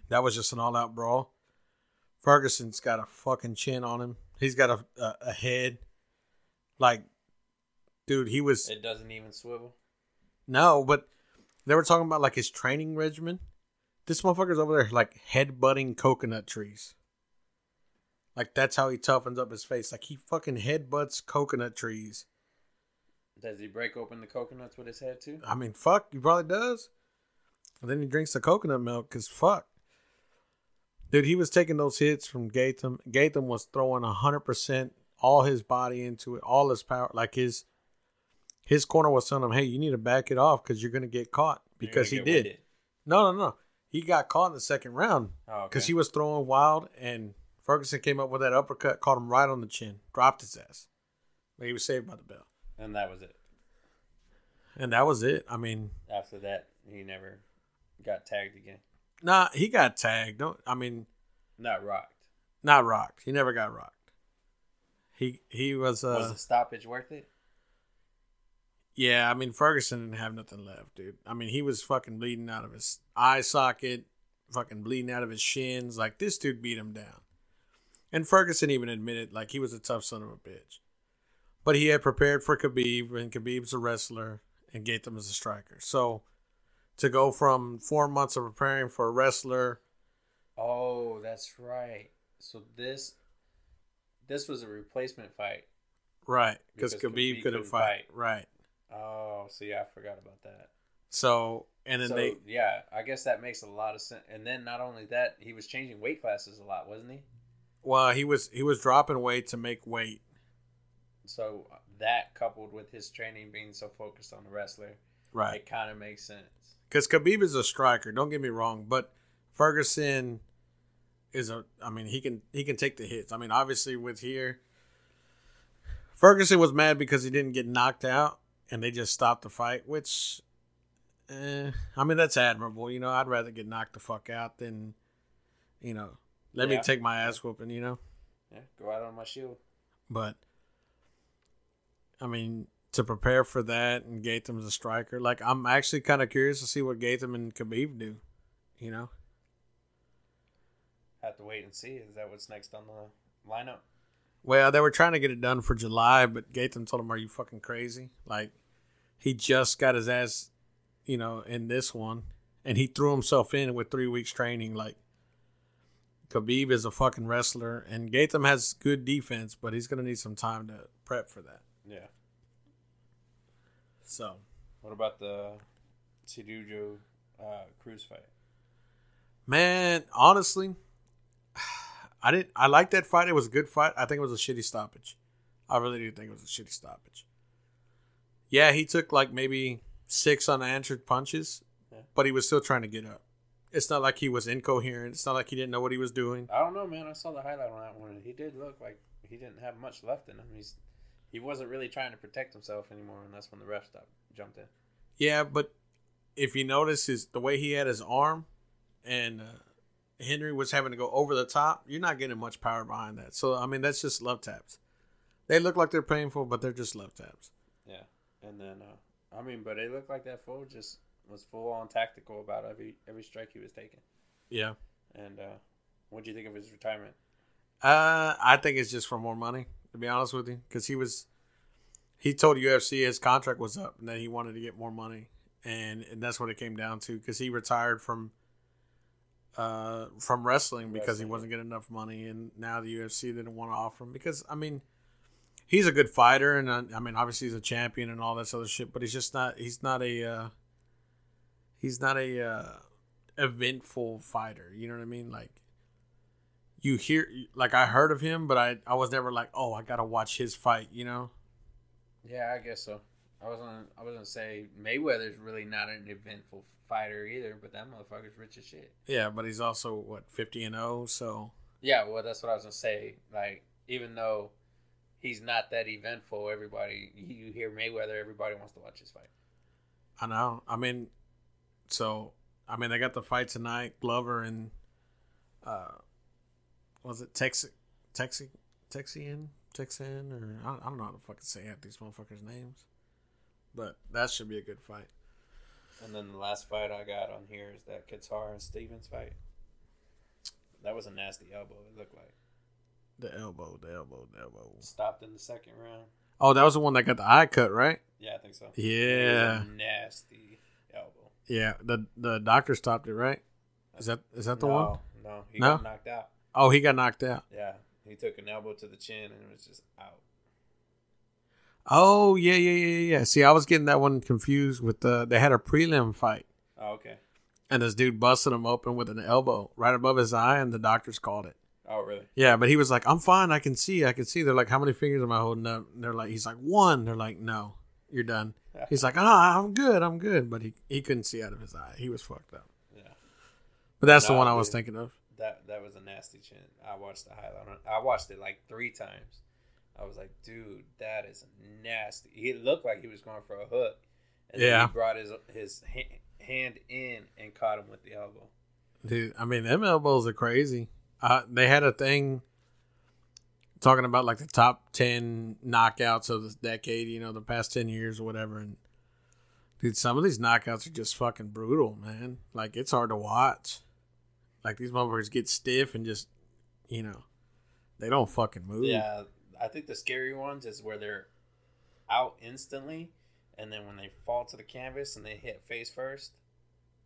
That was just an all-out brawl. Ferguson's got a fucking chin on him. He's got a a, a head, like, dude. He was It doesn't even swivel. no, but they were talking about like his training regimen. This motherfucker's over there like headbutting coconut trees. Like that's how he toughens up his face. Like he fucking headbutts coconut trees. Does he break open the coconuts with his head too? I mean, fuck, he probably does. And then he drinks the coconut milk because fuck. Dude, he was taking those hits from Gaethje. Gaethje was throwing hundred percent all his body into it, all his power. Like his his corner was telling him, "Hey, you need to back it off because you're gonna get caught." Because he did. winded. No, no, no. He got caught in the second round Oh, because okay. he was throwing wild, and Ferguson came up with that uppercut, caught him right on the chin, dropped his ass, but he was saved by the bell, and that was it. and that was it. I mean, After that, he never got tagged again. nah, he got tagged. Don't I mean, Not rocked. not rocked. He never got rocked. He he was uh was the stoppage worth it? yeah. I mean Ferguson didn't have nothing left, dude. I mean he was fucking bleeding out of his eye socket, fucking bleeding out of his shins. Like this dude beat him down, and Ferguson even admitted like he was a tough son of a bitch. But he had prepared for Khabib, and Khabib's a wrestler, and Gaethje is a striker. So to go from four months of preparing for a wrestler, Oh, that's right. So this this was a replacement fight. right? Because Khabib Khabib couldn't couldn't fight, fight. right? Oh, see, yeah, I forgot about that. So and then so they yeah, I guess that makes a lot of sense. And then not only that, he was changing weight classes a lot, wasn't he? Well he was he was dropping weight to make weight. So that coupled with his training being so focused on the wrestler, Right. it kind of makes sense. Because Khabib is a striker. Don't get me wrong, but Ferguson is a. I mean, he can he can take the hits. I mean, obviously with here, Ferguson was mad because he didn't get knocked out, and they just stopped the fight. Which, eh, I mean, that's admirable. You know, I'd rather get knocked the fuck out than, you know, let me take my ass whooping. You know, Yeah, go out on my shield. but I mean, to prepare for that, and Gaethje's a striker. Like, I'm actually kind of curious to see what Gaethje and Khabib do. You know, Have to wait and see. Is that what's next on the lineup? well, they were trying to get it done for July, but Gaethje told him, "Are you fucking crazy?" Like, he just got his ass, you know, in this one, and he threw himself in with three weeks training. Like, Khabib is a fucking wrestler, and Gaethje has good defense, but he's gonna need some time to prep for that. Yeah. So. What about the Cejudo uh, Cruz fight? Man, honestly, I didn't. I liked that fight. It was a good fight. I think it was a shitty stoppage. I really do think it was a shitty stoppage. Yeah, he took like maybe six unanswered punches, Yeah. but he was still trying to get up. It's not like he was incoherent. It's not like he didn't know what he was doing. I don't know, man. I saw the highlight on that one, he did look like he didn't have much left in him. He's he wasn't really trying to protect himself anymore, and that's when the ref stopped, jumped in. Yeah, but if you notice his the way he had his arm, and uh, Henry was having to go over the top, you're not getting much power behind that. So I mean, that's just love taps. They look like they're painful, but they're just love taps. Yeah, and then uh, I mean, but it looked like that fool just was full on tactical about every every strike he was taking. Yeah. And uh, what do you think of his retirement? Uh, I think it's just for more money, to be honest with you, because he was, he told UFC his contract was up and that he wanted to get more money, and, and that's what it came down to, because he retired from, uh, from wrestling because he wasn't getting enough money, and now the UFC didn't want to offer him because I mean, he's a good fighter, and uh, I mean obviously he's a champion and all this other shit, but he's just not, he's not a, uh, he's not a uh, eventful fighter. You know what I mean? Like you hear like I heard of him, but I I was never like, oh, I gotta watch his fight. You know? Yeah, I guess so. I was gonna I was gonna say Mayweather's really not an eventful fighter either, but that motherfucker's rich as shit. Yeah, but he's also what fifty and zero. So Yeah, well, that's what I was gonna say. Like, even though he's not that eventful, everybody you hear Mayweather, everybody wants to watch his fight. I know. I mean, so I mean they got the fight tonight. Glover and uh, was it Texas Texas Texian Texan or I don't, I don't know how to fucking say half these motherfuckers' names, but that should be a good fight. And then the last fight I got on here is that Kattar and Stephens fight. That was a nasty elbow. It looked like The elbow, the elbow, the elbow. stopped in the second round. Oh, that was the one that got the eye cut, right? Yeah, I think so. Yeah. It was a nasty. Yeah, the the doctor stopped it, right? Is that is that the no, one? No, he No? got knocked out. Oh, he got knocked out. Yeah, he took an elbow to the chin and it was just out. Oh yeah, yeah, yeah, yeah. See, I was getting that one confused with the they had a prelim fight, Oh, okay. and this dude busted him open with an elbow right above his eye, and the doctors called it. Oh, really? Yeah, but he was like, "I'm fine. I can see. I can see." They're like, "How many fingers am I holding up?" And they're like, "He's like one." They're like, "No, you're done." He's like, "Ah, I'm good. I'm good." But he he couldn't see out of his eye. He was fucked up. Yeah. But that's the No, one I was dude. thinking of. That that was a nasty chin. I watched the highlight. on. I watched it like three times. I was like, dude, that is nasty. He looked like he was going for a hook. And then Yeah. he brought his his hand in and caught him with the elbow. Dude, I mean, them elbows are crazy. Uh, they had a thing talking about like the top 10 knockouts of the decade, you know, the past 10 years or whatever. And dude, some of these knockouts are just fucking brutal, man. Like, it's hard to watch. Like, these motherfuckers get stiff and just, you know, they don't fucking move. Yeah, I think the scary ones is where they're out instantly, and then when they fall to the canvas and they hit face first,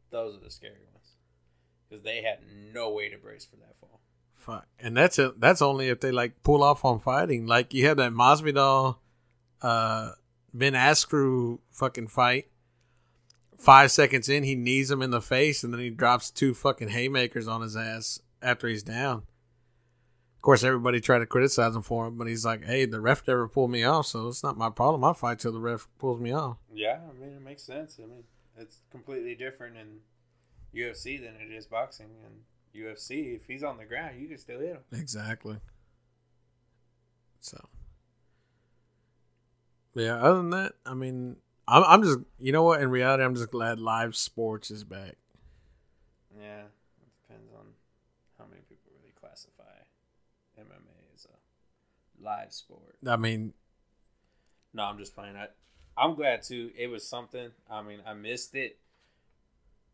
those are the scary ones because they had no way to brace for that fall. Fuck. And that's it. That's only if they like pull off on fighting. Like you have that Masvidal, uh, Ben Askren fucking fight. Five seconds in, he knees him in the face, and then he drops two fucking haymakers on his ass after he's down. Of course, everybody tried to criticize him for him, but he's like, "Hey, the ref never pulled me off, so it's not my problem. I fight till the ref pulls me off." Yeah, I mean it makes sense. I mean it's completely different in UFC than it is boxing. And UFC, if he's on the ground, you can still hit him. Exactly. So, yeah. Other than that, I mean, I'm, I'm just, you know what? In reality, I'm just glad live sports is back. Yeah, it depends on how many people really classify MMA as a live sport. I mean, No, I'm just playing. I, I'm glad too. It was something. I mean, I missed it,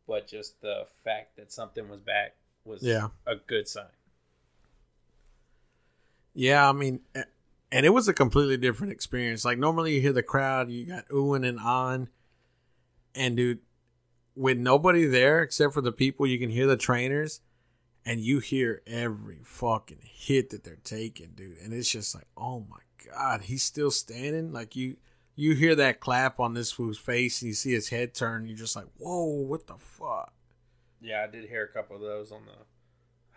but just the fact that something was back was Yeah. a good sign. yeah, I mean, and it was a completely different experience. Like normally, you hear the crowd, you got oohing and on, and dude, with nobody there except for the people, you can hear the trainers, and you hear every fucking hit that they're taking, dude. And it's just like, oh my god, he's still standing. Like you, you hear that clap on this fool's face, and you see his head turn. You're just like, whoa, what the fuck? Yeah, I did hear a couple of those on the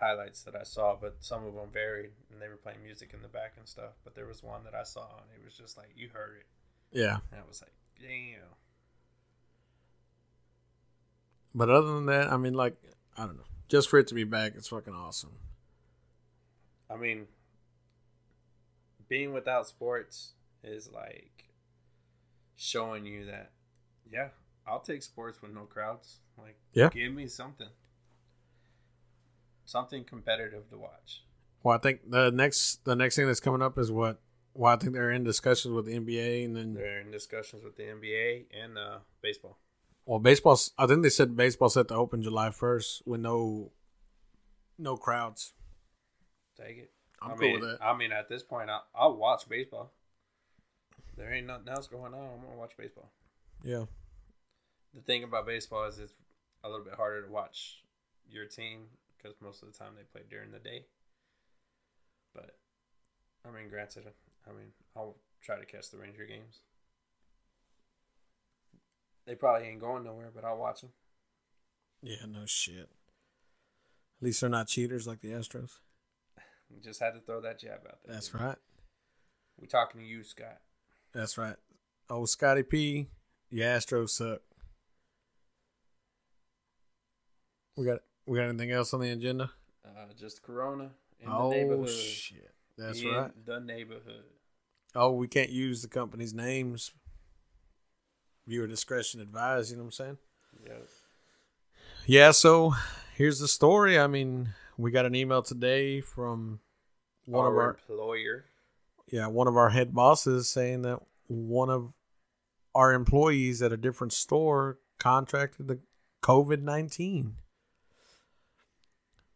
highlights that I saw, but some of them varied, and they were playing music in the back and stuff. But there was one that I saw, and it was just like you heard it, Yeah. and I was like, damn. But other than that, I mean, like, I don't know. Just for it to be back, it's fucking awesome. I mean, being without sports is like showing you that, yeah, I'll take sports with no crowds. Like, Yeah. give me something, something competitive to watch. Well, I think the next the next thing that's coming up is what. Well, I think they're in discussions with the NBA, and then They're in discussions with the NBA and uh, baseball. well, baseball's. I think they said baseball set to open July first with no no crowds. Take it. I'm I cool mean, with that. I mean, at this point, I, I'll watch baseball. There ain't nothing else going on. I'm gonna watch baseball. Yeah, The thing about baseball is it's a little bit harder to watch your team because most of the time they play during the day. But I mean, granted, I mean, I'll try to catch the Ranger games. They probably ain't going nowhere, but I'll watch them. yeah, no shit. At least they're not cheaters like the Astros. Just had to throw that jab out there. That's dude. right. We're talking to you, Scott. That's right. Oh, Scotty P, the Astros suck. We got we got anything else on the agenda? Uh, just Corona in oh the neighborhood. shit, that's in right. The neighborhood. Oh, we can't use the company's names. Viewer discretion advised. You know what I'm saying? Yep. Yeah. So here's the story. I mean, we got an email today from one of our employer. yeah one of our head bosses saying that one of our employees at a different store contracted the COVID nineteen.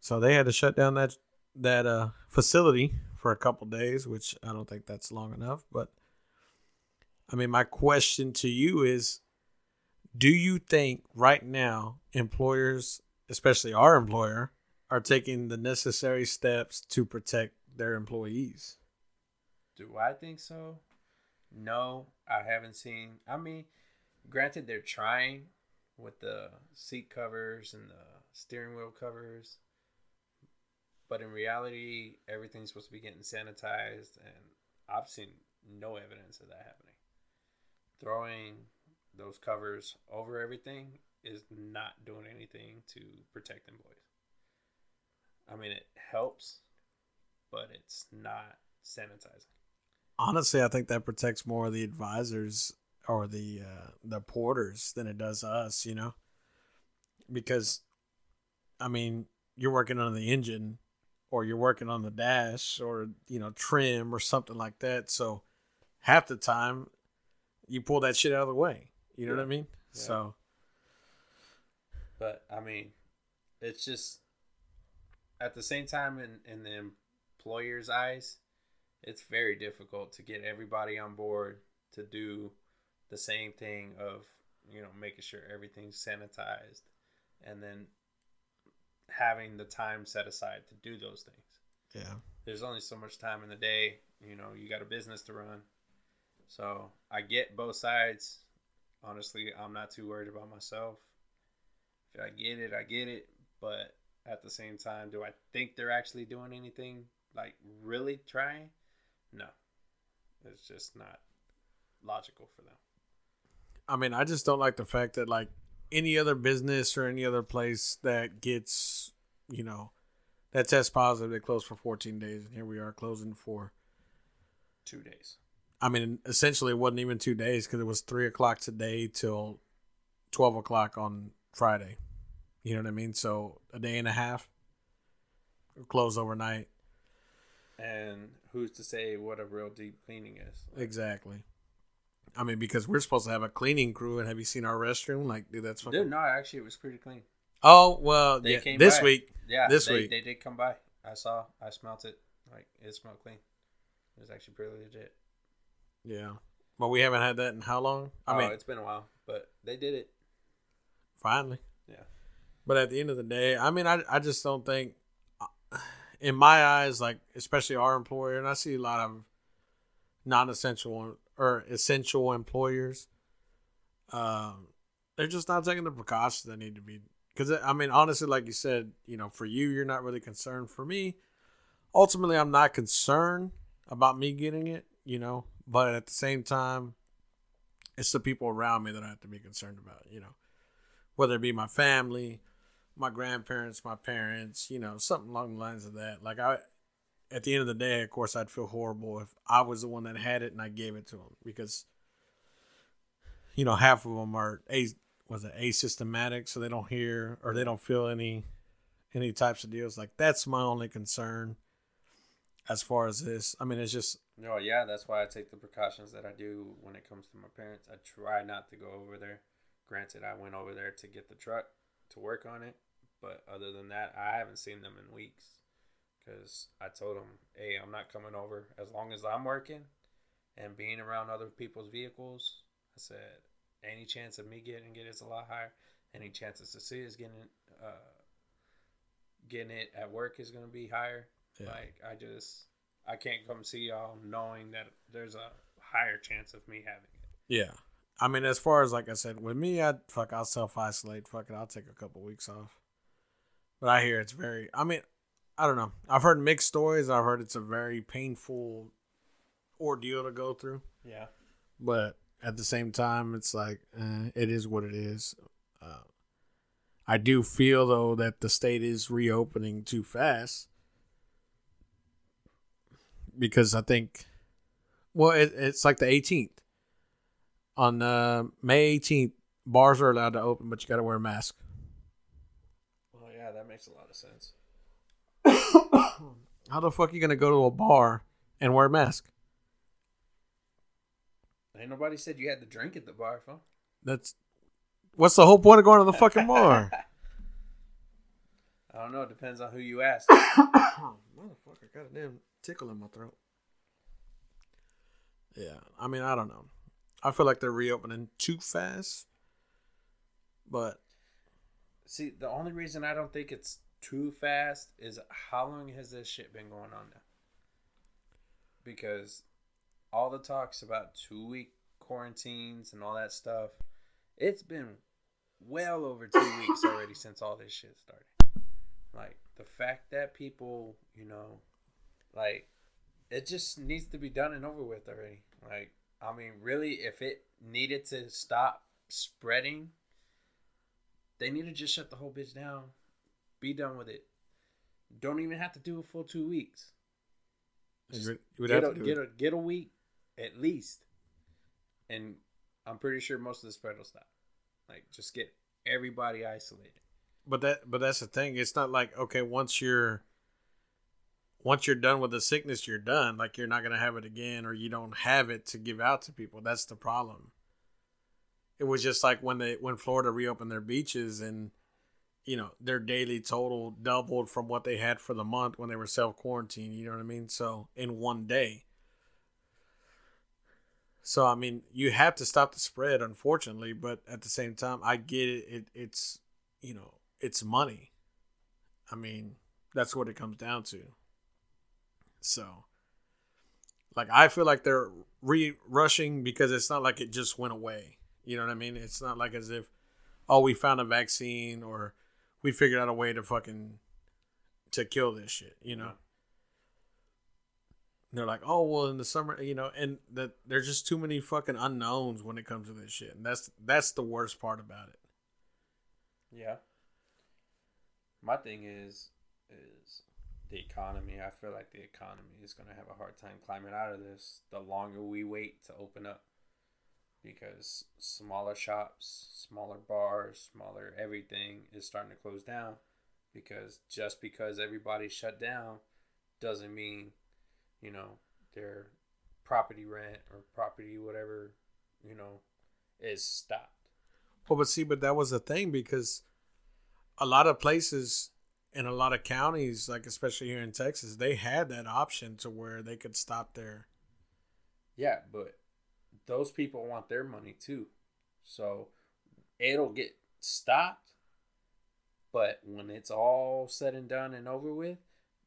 So they had to shut down that that uh, facility for a couple days, which I don't think that's long enough. But I mean, my question to you is: Do you think right now employers, especially our employer, are taking the necessary steps to protect their employees? Do I think so? No, I haven't seen. I mean, granted, they're trying with the seat covers and the steering wheel covers. But in reality, everything's supposed to be getting sanitized, and I've seen no evidence of that happening. Throwing those covers over everything is not doing anything to protect employees. I mean, it helps, but it's not sanitizing. Honestly, I think that protects more the advisors or the uh, the porters than it does us. You know, because I mean, you're working on the engine, or you're working on the dash, or you know, trim or something like that. So half the time, you pull that shit out of the way. You know Yeah. what I mean? Yeah. So But I mean, it's just at the same time in, in the employer's eyes, it's very difficult to get everybody on board to do the same thing of, you know, making sure everything's sanitized and then having the time set aside to do those things. yeah, There's only so much time in the day, you know, you got a business to run. So I get both sides. Honestly, I'm not too worried about myself. If I get it, I get it. But at the same time, do I think they're actually doing anything like really trying? No. It's just not logical for them. I mean, I just don't like the fact that like any other business or any other place that gets, you know, that tests positive, they close for 14 days, and here we are closing for. Two days. I mean, essentially, it wasn't even two days because it was three o'clock today till 12 o'clock on Friday. You know what I mean? So a day and a half. Close overnight. And who's to say what a real deep cleaning is? Like, Exactly. I mean, because we're supposed to have a cleaning crew, and have you seen our restroom? Like, dude, that's fucking. Dude, no, actually, it was pretty clean. Oh well, They yeah, came this by. week. Yeah, This they, week. they did come by. I saw. I smelt it. Like it smelled clean. It was actually pretty legit. Yeah, but we haven't had that in how long? I oh, mean, it's been a while, but they did it. finally. Yeah. But at the end of the day, I mean, I I just don't think, in my eyes, like especially our employer, and I see a lot of non-essential or essential employers, um, they're just not taking the precautions that need to be. Because I mean, honestly, like you said, you know, for you, you're not really concerned. For me, ultimately, I'm not concerned about me getting it. You know, but at the same time, it's the people around me that I have to be concerned about. You know, whether it be my family, my grandparents, my parents, you know, something along the lines of that. Like I, at the end of the day, of course, I'd feel horrible if I was the one that had it and I gave it to them because, you know, half of them are a was it asystematic, so they don't hear or they don't feel any any types of deals. Like that's my only concern as far as this. I mean, it's just No, yeah, that's why I take the precautions that I do when it comes to my parents. I try not to go over there. Granted, I went over there to get the truck to work on it, but other than that, I haven't seen them in weeks. Because I told him, hey, I'm not coming over as long as I'm working and being around other people's vehicles. I said, any chance of me getting it is a lot higher. Any chances to see us getting uh, getting it at work is going to be higher. Yeah. Like I just I can't come see y'all knowing that there's a higher chance of me having it. Yeah. I mean, as far as like I said, with me, I fuck, I'll self isolate. Fuck it, I'll take a couple weeks off. But I hear it's very. I mean, I don't know. I've heard mixed stories. I've heard it's a very painful ordeal to go through. Yeah. But at the same time, it's like eh, it is what it is. Uh, I do feel though that the state is reopening too fast because I think, well, it, it's like the 18th. On uh, May 18th, bars are allowed to open, but you got to wear a mask. Well, yeah, that makes a lot of sense. How the fuck are you gonna go to a bar and wear a mask? Ain't nobody said you had to drink at the bar, phone. That's what's the whole point of going to the fucking bar? I don't know. It depends on who you ask. Motherfucker, got a damn tickle in my throat. Yeah, I mean, I don't know. I feel like they're reopening too fast, but See, the only reason I don't think it's too fast is how long has this shit been going on now? Because all the talks about two week quarantines and all that stuff, it's been well over two weeks already since all this shit started. Like the fact that people, you know, like it just needs to be done and over with already. Like I mean, really, if it needed to stop spreading, they need to just shut the whole bitch down. Be done with it. Don't even have to do a full two weeks. You would, you would Get, have a, to get a get a week at least, and I'm pretty sure most of the spread will stop. Like just get everybody isolated. But that but that's the thing. It's not like okay, once you're once you're done with the sickness, you're done. Like you're not gonna have it again, or you don't have it to give out to people. That's the problem. It was just like when they when Florida reopened their beaches and you know their daily total doubled from what they had for the month when they were self quarantined. You know what I mean? So in one day. So I mean, you have to stop the spread, unfortunately. But at the same time, I get it. it it's you know it's money. I mean, that's what it comes down to. So, like, I feel like they're re rushing because it's not like it just went away. You know what I mean? It's not like as if, oh, we found a vaccine or we figured out a way to fucking to kill this shit. You know. They're like, oh well, in the summer, you know, and that there's just too many fucking unknowns when it comes to this shit, and that's that's the worst part about it. Yeah. My thing is is the economy. I feel like the economy is going to have a hard time climbing out of this the longer we wait to open up. Because smaller shops, smaller bars, smaller everything is starting to close down. Because just because everybody's shut down doesn't mean, you know, their property rent or property whatever, you know, is stopped. Well, but see, but that was the thing because a lot of places in a lot of counties, like especially here in Texas, they had that option to where they could stop their. Yeah, but those people want their money too. So it'll get stopped. But when it's all said and done and over with,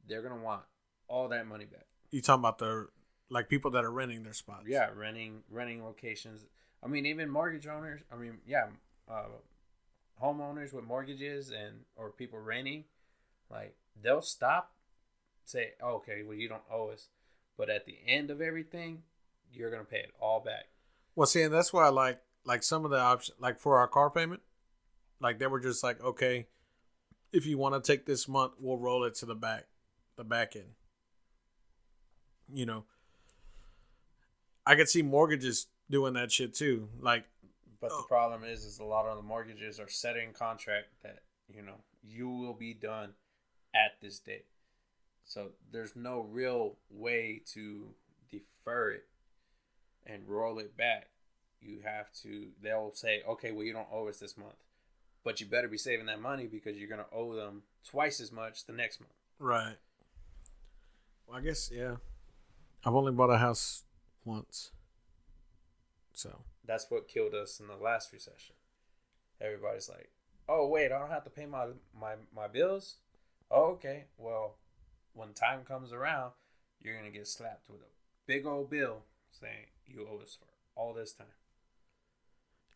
they're going to want all that money back. You talking about the like people that are renting their spots? Yeah, renting renting locations. I mean, even mortgage owners. I mean, yeah, uh, homeowners with mortgages and or people renting, like they'll stop, say, okay, well you don't owe us, but at the end of everything, you're gonna pay it all back. Well, see, and that's why I like like some of the options, like for our car payment, like they were just like, okay, if you want to take this month, we'll roll it to the back, the back end. You know, I could see mortgages doing that shit too. Like, But the Oh. problem is, is a lot of the mortgages are set in contract that you know you will be done at this date. So there's no real way to defer it and roll it back. You have to. They'll say, okay, well you don't owe us this month, but you better be saving that money because you're gonna owe them twice as much the next month. right? Well, I guess yeah. I've only bought a house once, so That's what killed us in the last recession. Everybody's like, "Oh wait, I don't have to pay my my my bills." Oh, okay. Well, when time comes around, you're gonna get slapped with a big old bill saying you owe us for all this time.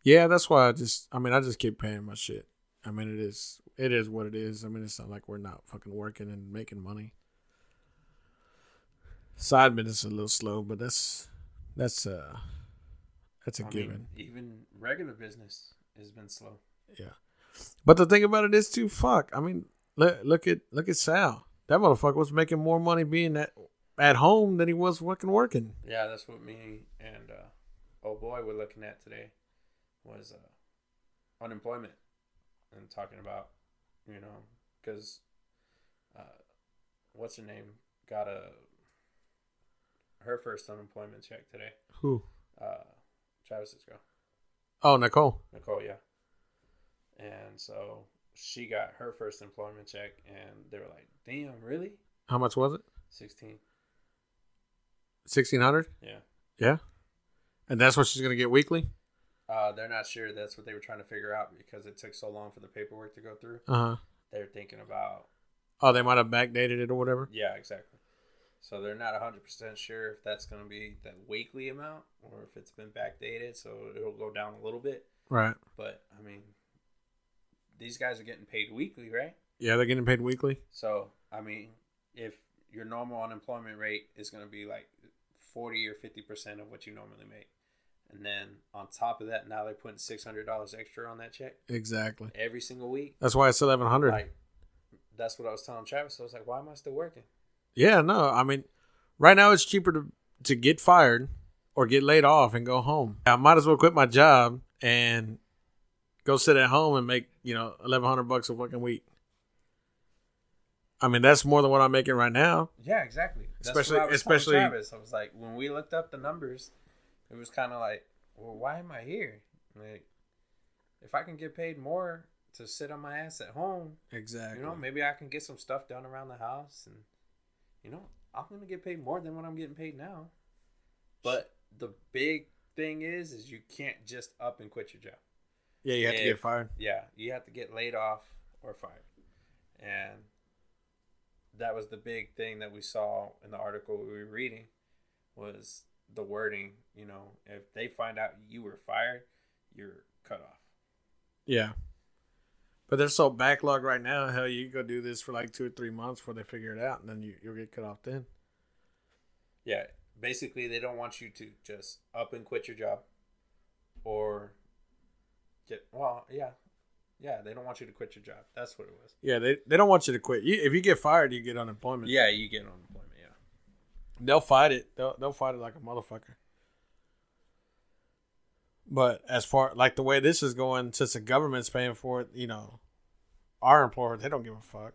yeah, that's why I just. I mean, I just keep paying my shit. I mean, it is it is what it is. I mean, it's not like we're not fucking working and making money. Side business is a little slow, but that's that's uh that's a I given. mean, even regular business has been slow. Yeah. But the thing about it is too fuck. I mean, look look at look at Sal. That motherfucker was making more money being at at home than he was fucking working. Yeah, that's what me and uh, oh boy we're looking at today was uh, unemployment and talking about you know because uh, what's her name got a her first unemployment check today. Who? Uh, Travis's girl Oh, Nicole. Nicole, yeah, and so she got her first employment check, and they were like, "Damn, really? How much was it? 16? Sixteen hundred. Yeah." Yeah. And that's what she's gonna get weekly. Uh, they're not sure. That's what they were trying to figure out because it took so long for the paperwork to go through. Uh huh. They're thinking about Oh, they might have backdated it or whatever. yeah, exactly. So they're not hundred percent sure if that's going to be the weekly amount or if it's been backdated, so it'll go down a little bit. Right. But I mean, these guys are getting paid weekly, right? Yeah, they're getting paid weekly. So I mean, if your normal unemployment rate is going to be like forty or fifty percent of what you normally make, and then on top of that, now they're putting six hundred dollars extra on that check Exactly. every single week. That's why it's eleven hundred. Like, that's what I was telling Travis. I was like, why am I still working? Yeah, no, I mean, right now it's cheaper to to get fired or get laid off and go home. I might as well quit my job and go sit at home and make you know eleven hundred bucks a fucking week. I mean, that's more than what I'm making right now. Yeah, exactly. That's Especially- what I was especially- Travis. I was like, when we looked up the numbers, it was kind of like, well, why am I here? Like, if I can get paid more to sit on my ass at home, Exactly. you know, maybe I can get some stuff done around the house, and you know, I'm gonna get paid more than what I'm getting paid now. But the big thing is, is you can't just up and quit your job. yeah, you have to get fired. Yeah, you have to get laid off or fired. And that was the big thing that we saw in the article we were reading was the wording, you know, if they find out you were fired, you're cut off. Yeah. But they're so backlogged right now. Hell, you go do this for like two or three months before they figure it out, and then you, you'll get cut off then. Yeah, basically they don't want you to just up and quit your job or get well, yeah. Yeah, they don't want you to quit your job. That's what it was. Yeah, they, they don't want you to quit. You, if you get fired, you get unemployment. Yeah, you get unemployment, yeah. They'll fight it. They'll they'll fight it like a motherfucker. But as far like the way this is going, since the government's paying for it, you know, our employers they don't give a fuck.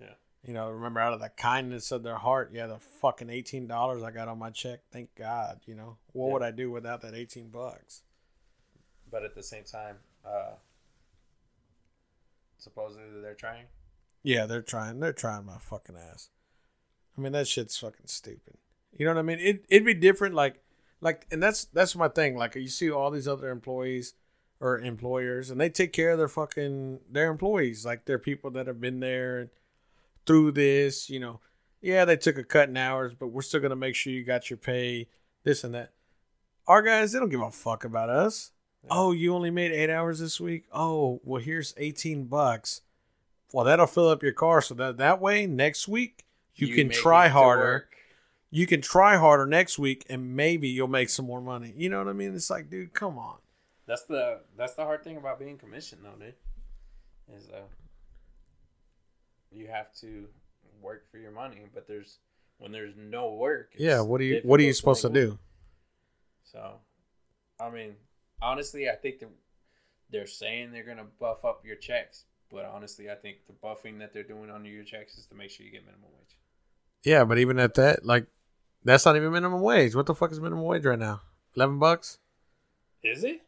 Yeah. You know, remember out of the kindness of their heart, yeah, the fucking eighteen dollars I got on my check. Thank God. You know, what Yeah. would I do without that eighteen bucks? But at the same time, uh supposedly they're trying. Yeah, they're trying. They're trying my fucking ass. I mean, that shit's fucking stupid. You know what I mean? It it'd be different, like, like, and that's that's my thing. Like, you see all these other employees or employers, and they take care of their fucking their employees. Like, they're people that have been there through this. You know, yeah, they took a cut in hours, but we're still gonna make sure you got your pay, this and that. Our guys, they don't give a fuck about us. Oh, you only made eight hours this week. Oh, well, here's eighteen bucks. Well, that'll fill up your car so that that way next week you, can try harder. You can try harder next week and maybe you'll make some more money. You know what I mean? It's like, dude, come on. That's the that's the hard thing about being commissioned though, dude. Is uh you have to work for your money, but there's when there's no work. it's yeah, what are you what are you supposed to do? So, I mean, honestly, I think they're, they're saying they're gonna buff up your checks, but honestly, I think the buffing that they're doing on your checks is to make sure you get minimum wage. Yeah, but even at that, like that's not even minimum wage. What the fuck is minimum wage right now? Eleven bucks? Is it?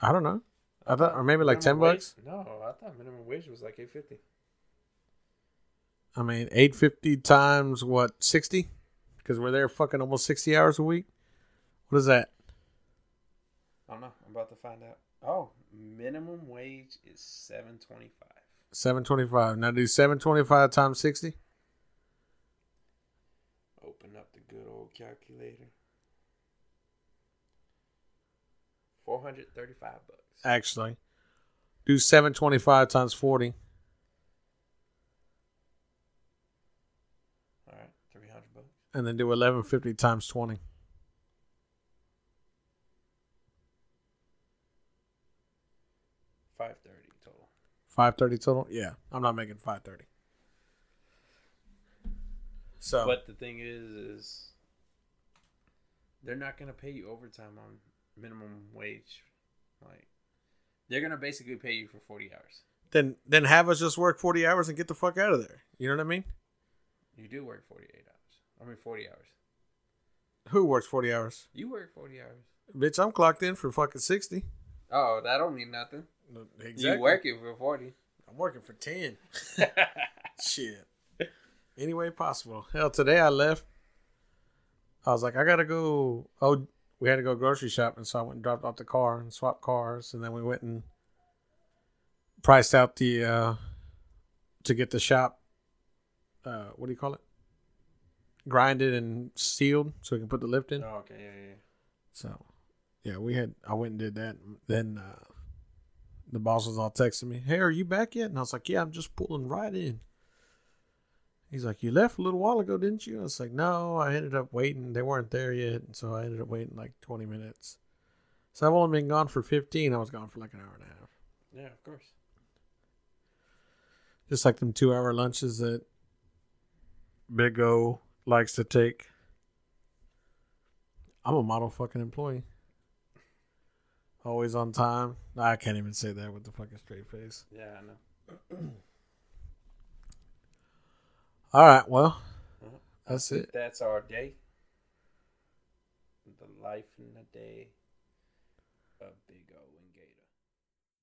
I don't know. I thought or maybe like ten minimum bucks. No, I thought minimum wage was like eight fifty. I mean, eight fifty times what sixty? Because we're there fucking almost sixty hours a week. What is that? I don't know. About to find out. Oh, minimum wage is seven twenty five. Seven twenty five. Now do seven twenty five times sixty. Open up the good old calculator. Four hundred thirty five bucks. Actually, do seven twenty five times forty. All right, three hundred bucks. and then do eleven fifty times twenty. Five thirty total. Five thirty total. Yeah, I'm not making five thirty. So But the thing is, is they're not gonna pay you overtime on minimum wage. Like they're gonna basically pay you for forty hours. then then have us just work forty hours and get the fuck out of there. You know what I mean? You do work forty eight hours. I mean forty hours. Who works forty hours? You work forty hours. Bitch, I'm clocked in for fucking sixty. Oh, that don't mean nothing. Exactly. You working for forty. I'm working for ten. Shit. Any way possible. Hell, today I left. I was like, I gotta go. Oh, we had to go grocery shopping, so I went and dropped off the car and swapped cars, and then we went and priced out the uh to get the shop. Uh, what do you call it? Grinded and sealed, so we can put the lift in. Oh, okay, yeah, yeah. So, yeah, we had. I went and did that. Then, uh, the boss was all texting me, "Hey, are you back yet?" And I was like, "Yeah, I'm just pulling right in." He's like, "You left a little while ago, didn't you?" I was like, "No, I ended up waiting. They weren't there yet, and so I ended up waiting like 20 minutes." So I've only been gone for 15. I was gone for like an hour and a half. Yeah, of course. Just like them two-hour lunches that Big O likes to take. I'm a model fucking employee. Always on time. I can't even say that with the fucking straight face. Yeah, I know. All right, well, Uh-huh. that's it. That's our day. The life in the day.